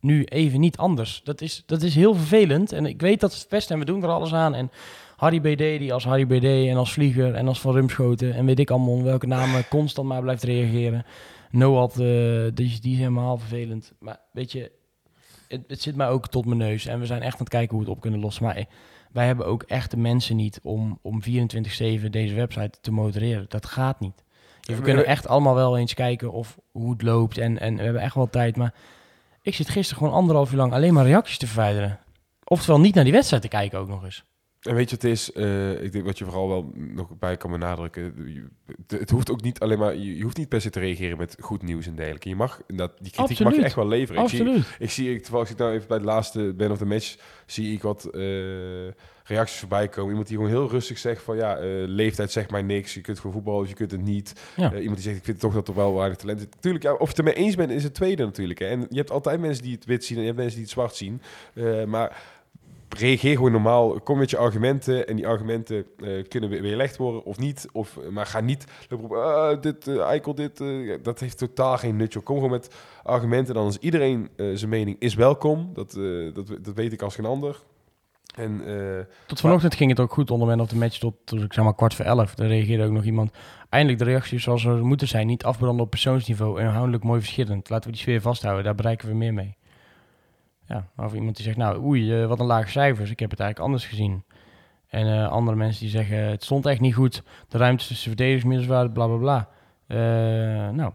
Speaker 1: nu even niet anders. Dat is, dat is heel vervelend en ik weet dat het best en we doen er alles aan. En Harry BD, die als Harry BD en als Vlieger en als Van Rumschoten en weet ik allemaal welke namen constant maar blijft reageren. Noad, uh, die, die is helemaal vervelend. Maar weet je, het, het, zit mij ook tot mijn neus. En we zijn echt aan het kijken hoe we het op kunnen lossen. Maar wij hebben ook echt de mensen niet om, om 24-7 deze website te modereren. Dat gaat niet. we kunnen echt allemaal wel eens kijken of hoe het loopt. En, en we hebben echt wel tijd. Maar ik zit gisteren gewoon anderhalf uur lang alleen maar reacties te verwijderen. Oftewel niet naar die wedstrijd te kijken ook nog eens.
Speaker 2: En weet je, het is, uh, ik denk wat je vooral wel nog bij kan benadrukken. Het, het hoeft ook niet alleen maar, je, hoeft niet per se te reageren met goed nieuws en dergelijke. Je mag, dat, die kritiek
Speaker 1: Absoluut.
Speaker 2: mag je echt wel leveren.
Speaker 1: Absoluut.
Speaker 2: Ik zie, ik zie, ik, terwijl ik nou even bij de laatste Ben of the Match, zie ik wat uh, reacties voorbij komen. Iemand die gewoon heel rustig zegt van ja, uh, leeftijd zegt mij niks. Je kunt gewoon voetballen je kunt het niet. Ja. iemand die zegt ik vind toch dat er wel weinig talent is. Tuurlijk, ja, of je het ermee eens bent is het tweede natuurlijk. Hè. En je hebt altijd mensen die het wit zien en je hebt mensen die het zwart zien. maar reageer gewoon normaal. Kom met je argumenten en die argumenten uh, kunnen weerlegd worden of niet. Of, maar ga niet uh, dit, uh, dit. dat heeft totaal geen nutje. Kom gewoon met argumenten. Dan is iedereen zijn mening is welkom. Dat, dat, dat weet ik als geen ander. En,
Speaker 1: tot vanochtend ging het ook goed onder men op de match tot, tot ik zeg maar kwart voor elf. Daar reageerde ook nog iemand. Eindelijk de reacties zoals ze moeten zijn. Niet afbranden op persoonsniveau. Inhoudelijk mooi verschillend. Laten we die sfeer vasthouden. Daar bereiken we meer mee. Ja, of iemand die zegt, nou oei, uh, wat een lage cijfers. Ik heb het eigenlijk anders gezien. En uh, andere mensen die zeggen, het stond echt niet goed. De ruimte tussen verdedigingsmiddels waren bla bla bla. Uh, nou,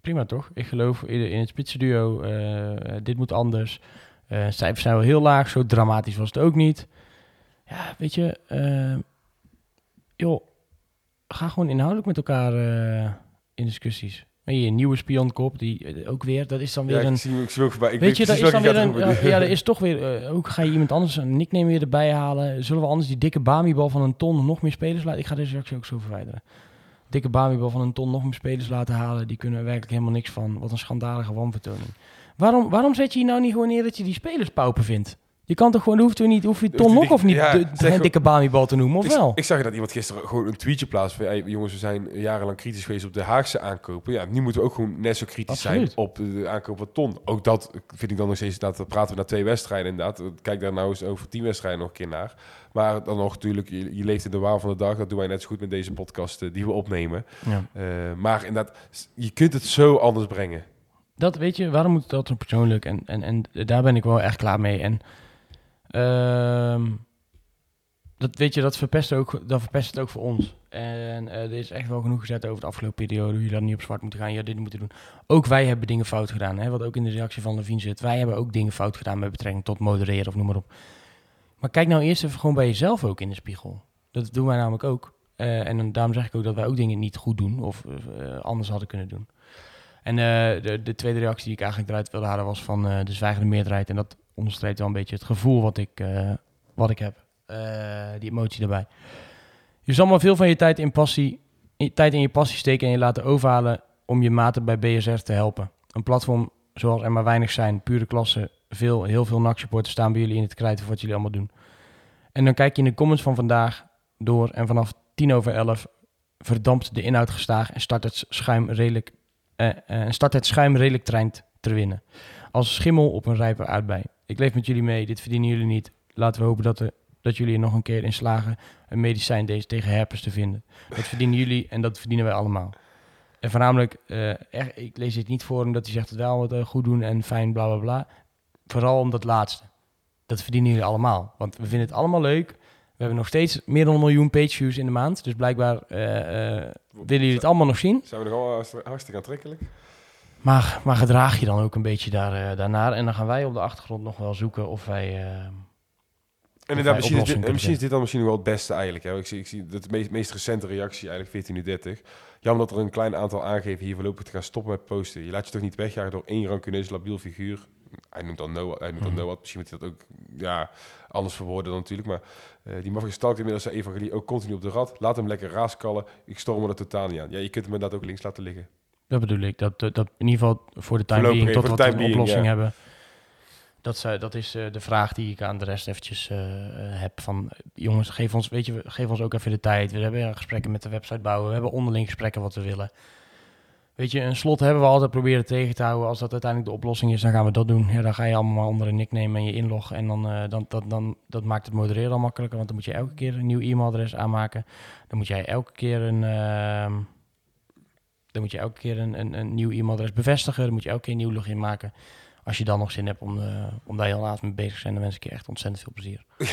Speaker 1: prima toch? Ik geloof in, in het spitsenduo. dit moet anders. cijfers zijn wel heel laag. Zo dramatisch was het ook niet. Ja, weet je. joh, ga gewoon inhoudelijk met elkaar in discussies. Je nieuwe spionkop, die eh, ook weer, dat is dan weer
Speaker 2: ja,
Speaker 1: een...
Speaker 2: Ik zie, ik zie ook voorbij. Ik
Speaker 1: weet je, dat is dan weer een...
Speaker 2: Ja,
Speaker 1: ja, er is toch weer... Uh, ook ga je iemand anders een nickname weer erbij halen. Zullen we anders die dikke Bami-bal van een ton nog meer spelers laten... Ik ga deze reactie ook zo verwijderen. Dikke Bami-bal van een ton nog meer spelers laten halen. Die kunnen er werkelijk helemaal niks van. Wat een schandalige wanvertoning. Waarom, waarom zet je hier nou niet gewoon neer dat je die spelers pauper vindt? Je kan toch gewoon, hoeft u niet, hoef je Ton nog of niet ja, de, de, de dikke Bami-bal te noemen, of
Speaker 2: ik,
Speaker 1: wel?
Speaker 2: Ik zag dat iemand gisteren gewoon een tweetje plaatst van, hey, jongens, we zijn jarenlang kritisch geweest op de Haagse aankopen. Ja, nu moeten we ook gewoon net zo kritisch Absoluut. zijn op de aankoop van Ton. Ook dat vind ik dan nog steeds, dat praten we na twee wedstrijden inderdaad. Kijk daar nou eens over tien wedstrijden nog een keer naar. Maar dan nog natuurlijk, je, je, leeft in de waan van de dag. Dat doen wij net zo goed met deze podcast uh, die we opnemen. Ja. Uh, maar inderdaad, je kunt het zo anders brengen.
Speaker 1: Dat weet je, waarom moet dat persoonlijk? En, en, en daar ben ik wel echt klaar mee. En Um, dat weet je, dat verpest, ook, dat verpest het ook voor ons. En uh, er is echt wel genoeg gezet over de afgelopen periode. Hoe je dat niet op zwart moet gaan. Ja, dit moeten doen. Ook wij hebben dingen fout gedaan. Hè, wat ook in de reactie van Levine zit. Wij hebben ook dingen fout gedaan met betrekking tot modereren of noem maar op. Maar kijk nou eerst even gewoon bij jezelf ook in de spiegel. Dat doen wij namelijk ook. Uh, en daarom zeg ik ook dat wij ook dingen niet goed doen. Of uh, anders hadden kunnen doen. En de, de, tweede reactie die ik eigenlijk eruit wilde halen was van de zwijgende meerderheid. En dat onderstreept wel een beetje het gevoel wat ik, uh, wat ik heb. Uh, die emotie daarbij. Je zal maar veel van je tijd in, passie, tijd in je passie steken en je laten overhalen om je maten bij BSR te helpen. Een platform zoals er maar weinig zijn, pure klasse, veel, heel veel NAC-supporters staan bij jullie in het krijt voor wat jullie allemaal doen. En dan kijk je in de comments van vandaag door en vanaf 10 over 11 verdampt de inhoud gestaag en start het schuim redelijk, uh, uh, start het schuim redelijk trein te winnen. Als schimmel op een rijpe aardbei. Ik leef met jullie mee, dit verdienen jullie niet. Laten we hopen dat, er, dat jullie er nog een keer in slagen een medicijn deze tegen herpes te vinden. Dat verdienen jullie en dat verdienen wij allemaal. En voornamelijk, echt, ik lees dit niet voor omdat hij zegt het wel wat eh, goed doen en fijn, bla bla bla. Vooral om dat laatste. Dat verdienen jullie allemaal. Want we vinden het allemaal leuk. We hebben nog steeds meer dan een miljoen page views in de maand. Dus blijkbaar eh, willen jullie het allemaal nog zien.
Speaker 2: Zijn we nog hartst- hartstikke aantrekkelijk?
Speaker 1: Maar, maar gedraag je dan ook een beetje daar, eh, daarnaar. En dan gaan wij op de achtergrond nog wel zoeken of wij... eh,
Speaker 2: En inderdaad, misschien, is dit, en
Speaker 1: kunnen
Speaker 2: misschien is dit dan misschien wel het beste eigenlijk. Hè? Ik zie, ik zie dat de meest, meest recente reactie eigenlijk 14 uur 30. Jammer dat er een klein aantal aangeven hier voorlopig te gaan stoppen met posten. Je laat je toch niet wegjagen door één rancuneus labiel figuur. Hij noemt dan Noah, hij noemt dan
Speaker 1: Mhm.
Speaker 2: Noah. Misschien moet hij dat ook ja, anders verwoorden dan natuurlijk. Maar eh, die mag gestalkt inmiddels zijn evangelie ook continu op de rad. Laat hem lekker raaskallen. Ik storm er totaal niet aan. Ja, je kunt hem inderdaad ook links laten liggen.
Speaker 1: Dat bedoel ik. Dat, dat, dat in ieder geval voor de time
Speaker 2: Voorlopig
Speaker 1: being,
Speaker 2: even,
Speaker 1: tot wat een
Speaker 2: being,
Speaker 1: oplossing
Speaker 2: ja.
Speaker 1: hebben. Dat, dat is eh, de vraag die ik aan de rest eventjes eh, eh, heb. Van, jongens, geef ons, weet je, geef ons ook even de tijd. We hebben gesprekken met de website bouwen. We hebben onderling gesprekken wat we willen. Weet je, een slot hebben we altijd proberen tegen te houden. Als dat uiteindelijk de oplossing is, dan gaan we dat doen. Ja, dan ga je allemaal onder een nickname en je inlog. En dan, dan, dat, dan dat maakt het modereren al makkelijker. Want dan moet je elke keer een nieuw e-mailadres aanmaken. Dan moet jij elke keer een... ehm, dan moet je elke keer een, een, een nieuw e-mailadres bevestigen. Dan moet je elke keer een nieuw login maken. Als je dan nog zin hebt om, eh, om daar heel laat mee bezig te zijn, dan wens ik je echt ontzettend veel plezier.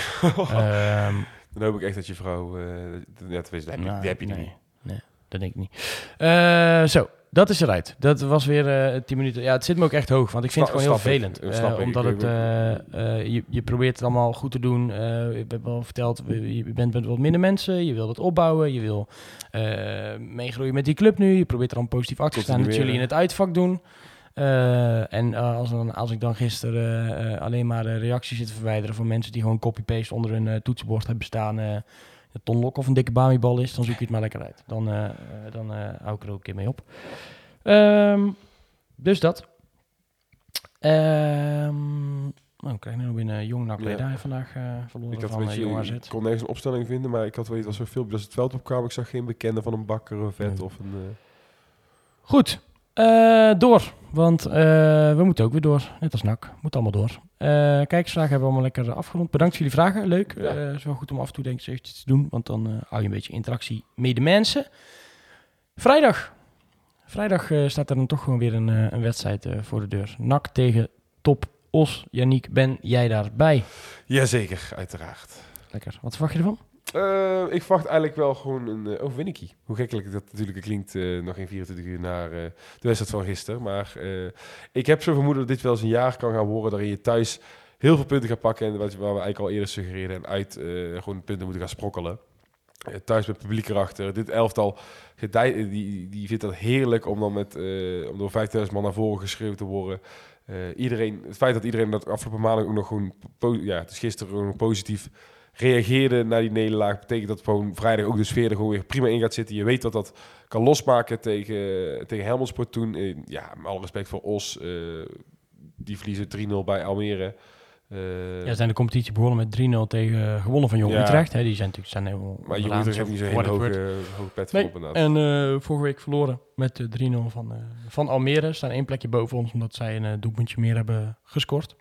Speaker 1: Ehm,
Speaker 2: Dan hoop ik echt dat je vrouw... eh wist, dat heb je,
Speaker 1: nou,
Speaker 2: die heb je
Speaker 1: nee,
Speaker 2: niet.
Speaker 1: Nee, dat denk ik niet. Eh, zo, dat is eruit. Dat was weer eh 10 minuten. Ja, het zit me ook echt hoog, want ik vind het gewoon heel vervelend. Eh,
Speaker 2: ik.
Speaker 1: omdat het, eh, eh, je, je probeert het allemaal goed te doen. Eh ik heb al verteld, je bent met wat minder mensen. Je wil het opbouwen. Je wil eh, meegroeien met die club nu. Je probeert er dan positief achter te staan dat jullie in het uitvak doen. Eh, en eh, als, dan, als ik dan gisteren eh, eh, alleen maar eh, reacties zit te verwijderen van mensen die gewoon copy-paste onder hun eh, toetsenbord hebben staan. Een tonlok of een dikke bamibal is, dan zoek je het maar lekker uit. Dan, eh, eh, dan eh, hou ik er ook een keer mee op. Ehm, dus dat. Ehm nou, ik krijg nu nog binnen Jong NAC
Speaker 2: Ja.
Speaker 1: Vandaag verloren
Speaker 2: Ik, had
Speaker 1: van
Speaker 2: een beetje,
Speaker 1: Jong AZ.
Speaker 2: ik kon nergens een opstelling vinden, maar ik had weet was zo'n filmpje dat ze het veld opkwamen. Ik zag geen bekende van een bakker, een vet
Speaker 1: Nee.
Speaker 2: of een...
Speaker 1: Goed, eh, door. Want eh, we moeten ook weer door. Net als NAC. Moet allemaal door. Eh kijkersvragen hebben we allemaal lekker afgerond. Bedankt voor jullie vragen. Leuk.
Speaker 2: Ja.
Speaker 1: Het is wel goed om af en toe denk ik eventjes te doen. Want dan hou je een beetje interactie met de mensen. Vrijdag. Vrijdag staat er dan toch gewoon weer een, een wedstrijd voor de deur. NAC tegen Top Os. Yannick, ben jij daarbij?
Speaker 2: Jazeker, uiteraard.
Speaker 1: Lekker. Wat verwacht je ervan?
Speaker 2: Eh, ik verwacht eigenlijk wel gewoon een uh, overwinning. Hoe gekkelijk dat natuurlijk klinkt, eh, nog geen 24 uur na eh, de wedstrijd van gisteren. Maar eh, ik heb zo vermoeden dat dit wel eens een jaar kan gaan worden... waarin je thuis heel veel punten gaat pakken... en wat, waar we eigenlijk al eerder suggereerden... en uit eh, gewoon punten moeten gaan sprokkelen. Eh, thuis met publiek erachter. Dit elftal, gedij, die, die vindt dat heerlijk om dan met, eh, om door 5000 man naar voren geschreeuwd te worden... Eh, iedereen, het feit dat iedereen dat afgelopen maandag ook nog gewoon... Ja, is gisteren gewoon positief reageerde naar die nederlaag, betekent dat gewoon vrijdag ook de sfeer er gewoon weer prima in gaat zitten. Je weet dat dat kan losmaken tegen, tegen Helmelsport toen. Eh, ja, met alle respect voor Os, eh, die verliezen 3-0 bij Almere. Eh,
Speaker 1: Ja, ze zijn de competitie begonnen met 3-0 tegen gewonnen van Jong
Speaker 2: Ja.
Speaker 1: Utrecht. Hè. Die zijn natuurlijk zijn heel
Speaker 2: maar je
Speaker 1: onderaan,
Speaker 2: moet er niet zo'n hele hoge, hoge pet
Speaker 1: Nee,
Speaker 2: voor op.
Speaker 1: En vorige week verloren met de 3-0 van, van Almere. Staan één plekje boven ons, omdat zij een doelpuntje meer hebben gescoord.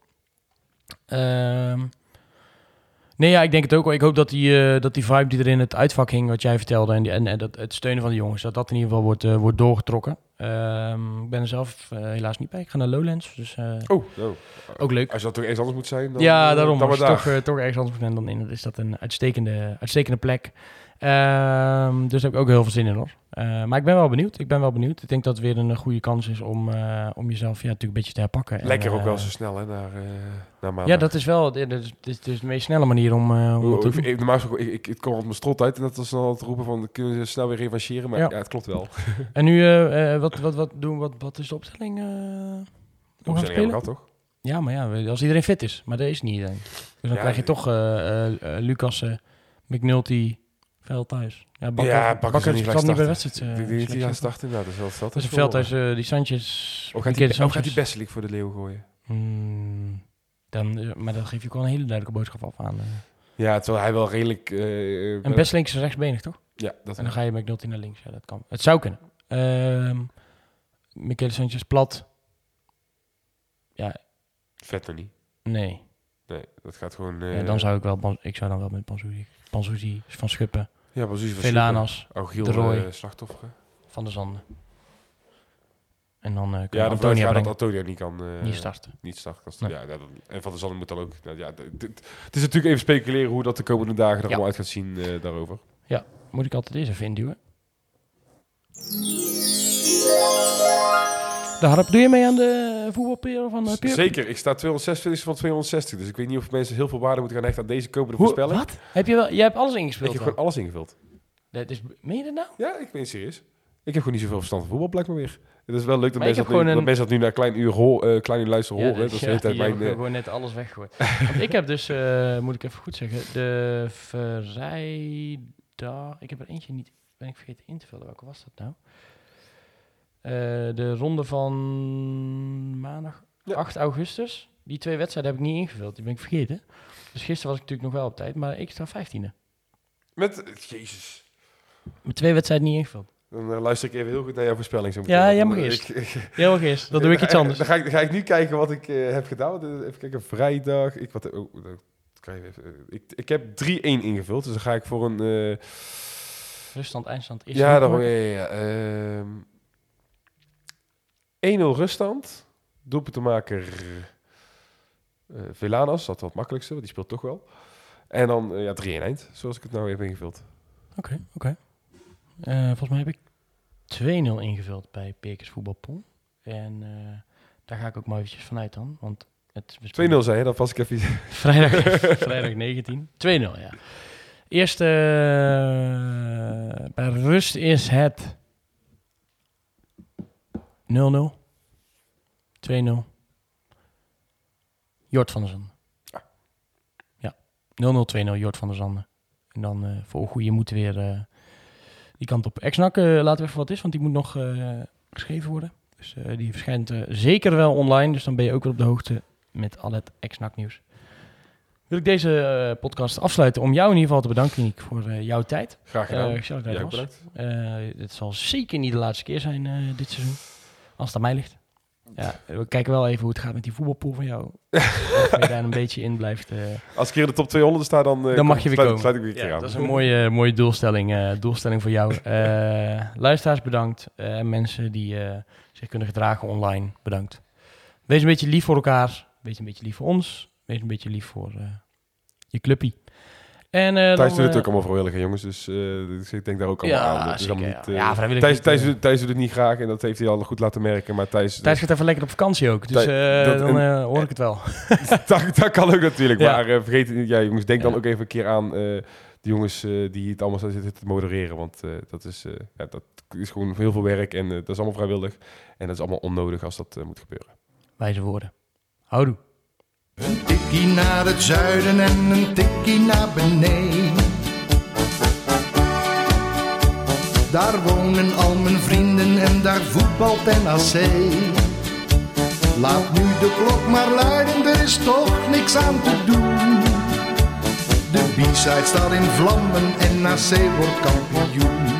Speaker 1: Ehm, nee, ja, ik denk het ook wel. Ik hoop dat die, eh, dat die vibe die er in het uitvak hing, wat jij vertelde, en, die, en, en dat, het steunen van de jongens, dat dat in ieder geval wordt, eh, wordt doorgetrokken. Ehm, ik ben er zelf eh, helaas niet bij. Ik ga naar Lowlands, dus
Speaker 2: Oh, oh.
Speaker 1: ook leuk.
Speaker 2: Als dat toch ergens anders moet zijn, dan,
Speaker 1: ja, daarom.
Speaker 2: dan
Speaker 1: Als je toch, toch ergens anders moet zijn dan in, dan is dat een uitstekende, uitstekende plek. Ehm, dus daar heb ik ook heel veel zin in hoor. Eh, maar ik ben wel benieuwd. Ik ben wel benieuwd. Ik denk dat het weer een eh, goede kans is om, eh, om jezelf ja, natuurlijk een beetje te herpakken. En,
Speaker 2: Lekker ook wel zo snel hè, naar, naar maandag.
Speaker 1: Ja, dat is wel dat is, is dus de meest snelle manier om, om te
Speaker 2: ik, ik, normaal gesproken, ik, ik, het kwam op mijn strot uit en dat was dan al te roepen van, kunnen ze snel weer revancheren? Maar
Speaker 1: Ja.
Speaker 2: ja, het klopt wel.
Speaker 1: En nu, wat, wat, wat, doen, wat, wat is de opstelling? gaan
Speaker 2: Opstelling hebben we toch?
Speaker 1: Ja, maar ja, als iedereen fit is. Maar dat is niet iedereen. Dus dan
Speaker 2: Ja,
Speaker 1: krijg je toch eh, Lucas, eh, McNulty, Veldhuis. Ja, Bakker,
Speaker 2: ja,
Speaker 1: Bakker,
Speaker 2: Bakker
Speaker 1: zat
Speaker 2: is
Speaker 1: niet
Speaker 2: niet
Speaker 1: bij wedstrijd.
Speaker 2: dat hij
Speaker 1: selectie.
Speaker 2: gaat starten. Dus dat, dat
Speaker 1: Dus
Speaker 2: is
Speaker 1: een Veldhuis, eh, die Sanchez...
Speaker 2: Of gaat of gaat
Speaker 1: Sanchez.
Speaker 2: hij Besselik voor de leeuw gooien?
Speaker 1: Hmm, dan, eh, maar dan geef je ook wel een hele duidelijke boodschap af aan. eh.
Speaker 2: Ja, terwijl hij wel redelijk...
Speaker 1: En
Speaker 2: wel-
Speaker 1: best links is rechtsbenig, toch?
Speaker 2: Ja, dat
Speaker 1: En dan ga je McNulty naar links. Ja, dat kan. Het zou kunnen. Ehm Michele Sanchez plat. Ja,
Speaker 2: Vet nog niet.
Speaker 1: nee.
Speaker 2: Nee, dat gaat gewoon...
Speaker 1: Ja, dan zou ik wel... Ik zou dan wel met Panzuzi... Panzuzi van Schuppen.
Speaker 2: Ja, precies.
Speaker 1: Velanas.
Speaker 2: Augiel
Speaker 1: De Roy.
Speaker 2: eh, slachtoffer.
Speaker 1: Van de Zanden. En dan eh
Speaker 2: Ja,
Speaker 1: kunnen
Speaker 2: de
Speaker 1: we
Speaker 2: vanuit
Speaker 1: Antonia
Speaker 2: dat. Antonio niet kan... eh,
Speaker 1: Niet starten.
Speaker 2: Niet starten.
Speaker 1: Nee.
Speaker 2: Ja, dat- en Van der Zanden moet dan ook... nou ja, het is natuurlijk even speculeren hoe dat de komende dagen er
Speaker 1: Ja.
Speaker 2: allemaal uit gaat zien eh, daarover.
Speaker 1: Moet ik altijd eens even induwen. De harp, doe je mee aan de voetbalperen van uh,
Speaker 2: Zeker, ik sta 226 van 260. Dus ik weet niet of mensen heel veel waarde moeten gaan hechten aan deze komende
Speaker 1: Hoe,
Speaker 2: voorspelling.
Speaker 1: wat? Heb je wel, jij hebt alles
Speaker 2: Ik
Speaker 1: ingespeeld
Speaker 2: heb
Speaker 1: dan?
Speaker 2: gewoon alles ingevuld.
Speaker 1: Dat is, meen je dat nou?
Speaker 2: Ja, ik ben serieus. Ik heb gewoon niet zoveel verstand van voetbal, blijkbaar weer. Het is wel leuk dat
Speaker 1: ik
Speaker 2: mensen dat, nu, dat mensen dat nu naar klein uur, hoor, eh, klein uur luisteren horen.
Speaker 1: dat-
Speaker 2: Dat is
Speaker 1: ja,
Speaker 2: mijn...
Speaker 1: hebben
Speaker 2: eh,
Speaker 1: gewoon net alles weggegooid. Want ik heb dus, eh, moet ik even goed zeggen, de vrijdag... Ik heb er eentje niet, ben ik vergeten in te vullen. Welke was dat nou? Eh, de ronde van maandag
Speaker 2: Ja.
Speaker 1: 8 augustus. Die twee wedstrijden heb ik niet ingevuld, die ben ik vergeten. Dus gisteren was ik natuurlijk nog wel op tijd, maar ik sta 15e.
Speaker 2: met... Jezus.
Speaker 1: Met twee wedstrijden niet ingevuld.
Speaker 2: Dan eh, luister ik even heel goed naar jouw voorspelling. Zo
Speaker 1: Ja, jij mag eerst.
Speaker 2: ik-
Speaker 1: Heel geest, dan doe ik iets anders.
Speaker 2: Dan ga ik, dan ga ik nu kijken wat ik eh, heb gedaan. Eh, Even kijken, vrijdag. Ik, wat, oh, je even. eh, Ik, ik heb 3-1 ingevuld. Dus dan ga ik voor een... eh,
Speaker 1: Ruststand, eindstand. Is
Speaker 2: ja, dan,
Speaker 1: nog?
Speaker 2: ja, ja, ja. Ehm, 1-0 ruststand. Doelpuntenmaker eh Velanas. Dat was het makkelijkste, want die speelt toch wel. En dan eh, ja, 3-1 eind, zoals ik het nou heb ingevuld.
Speaker 1: Oké, oké. Eh, volgens mij heb ik 2-0 ingevuld bij Pekers Voetbalpol. En daar ga ik ook maar eventjes vanuit dan. Want het we
Speaker 2: 2-0
Speaker 1: spelen
Speaker 2: zei je, dan was ik even...
Speaker 1: Vrijdag, vrijdag 19. 2-0, ja. Eerste eh, bij rust is het 0-0. 2-0. Jort van der Zanden. Ja. 0-0, 2-0, Jort van der Zanden. En dan eh, voor goede moeten weer eh, die kant op. Exnak, eh laten we even wat is, want die moet nog geschreven worden. Dus die verschijnt zeker wel online. Dus dan ben je ook weer op de hoogte met al het Exnak nieuws. Wil ik deze podcast afsluiten om jou in ieder geval te bedanken, Nick, voor jouw tijd.
Speaker 2: Graag gedaan. Bedankt.
Speaker 1: Eh, dit zal zeker niet de laatste keer zijn dit seizoen. Als het aan mij ligt. Ja, we kijken wel even hoe het gaat met die voetbalpool van jou. of je daar een beetje in blijft. eh.
Speaker 2: Als ik hier in de top 200 sta, dan, eh,
Speaker 1: Dan mag je weer
Speaker 2: sluit,
Speaker 1: komen.
Speaker 2: sluit ik weer een keer
Speaker 1: Ja,
Speaker 2: aan.
Speaker 1: dat is een mooie, mooie doelstelling, eh, doelstelling voor jou. Eh, luisteraars bedankt. Eh, mensen die eh, zich kunnen gedragen online, bedankt. Wees een beetje lief voor elkaar. Wees een beetje lief voor ons. Wees een beetje lief voor eh, je clubpie. En, eh,
Speaker 2: Thijs
Speaker 1: dan,
Speaker 2: doet het
Speaker 1: eh,
Speaker 2: ook allemaal vrijwillig, hè, jongens. Dus, eh, dus ik denk daar ook allemaal
Speaker 1: Ja,
Speaker 2: aan. Is allemaal
Speaker 1: ja.
Speaker 2: niet, eh,
Speaker 1: Ja, vrijwillig
Speaker 2: Thijs, Thijs, doet, Thijs doet het niet graag en dat heeft hij al goed laten merken. Maar Thijs,
Speaker 1: Thijs gaat even lekker op vakantie ook. Dus
Speaker 2: Thij-
Speaker 1: eh,
Speaker 2: dat-
Speaker 1: dan
Speaker 2: en-
Speaker 1: eh, hoor ik het wel.
Speaker 2: dat, dat kan ook natuurlijk.
Speaker 1: Ja.
Speaker 2: Maar eh, vergeet niet. Ja, jongens, denk dan ook even een keer aan eh, de jongens eh, die het allemaal zitten te modereren. Want eh, dat, is, eh, ja, dat is gewoon heel veel werk en dat is allemaal vrijwillig. En dat is allemaal onnodig als dat moet gebeuren.
Speaker 1: Wijze woorden. Houdoe.
Speaker 3: Een tikkie naar het zuiden en een tikkie naar beneden. Daar wonen al mijn vrienden en daar voetbalt NAC. Laat nu de klok maar luiden, er is toch niks aan te doen. De B-side staat in vlammen en NAC wordt kampioen.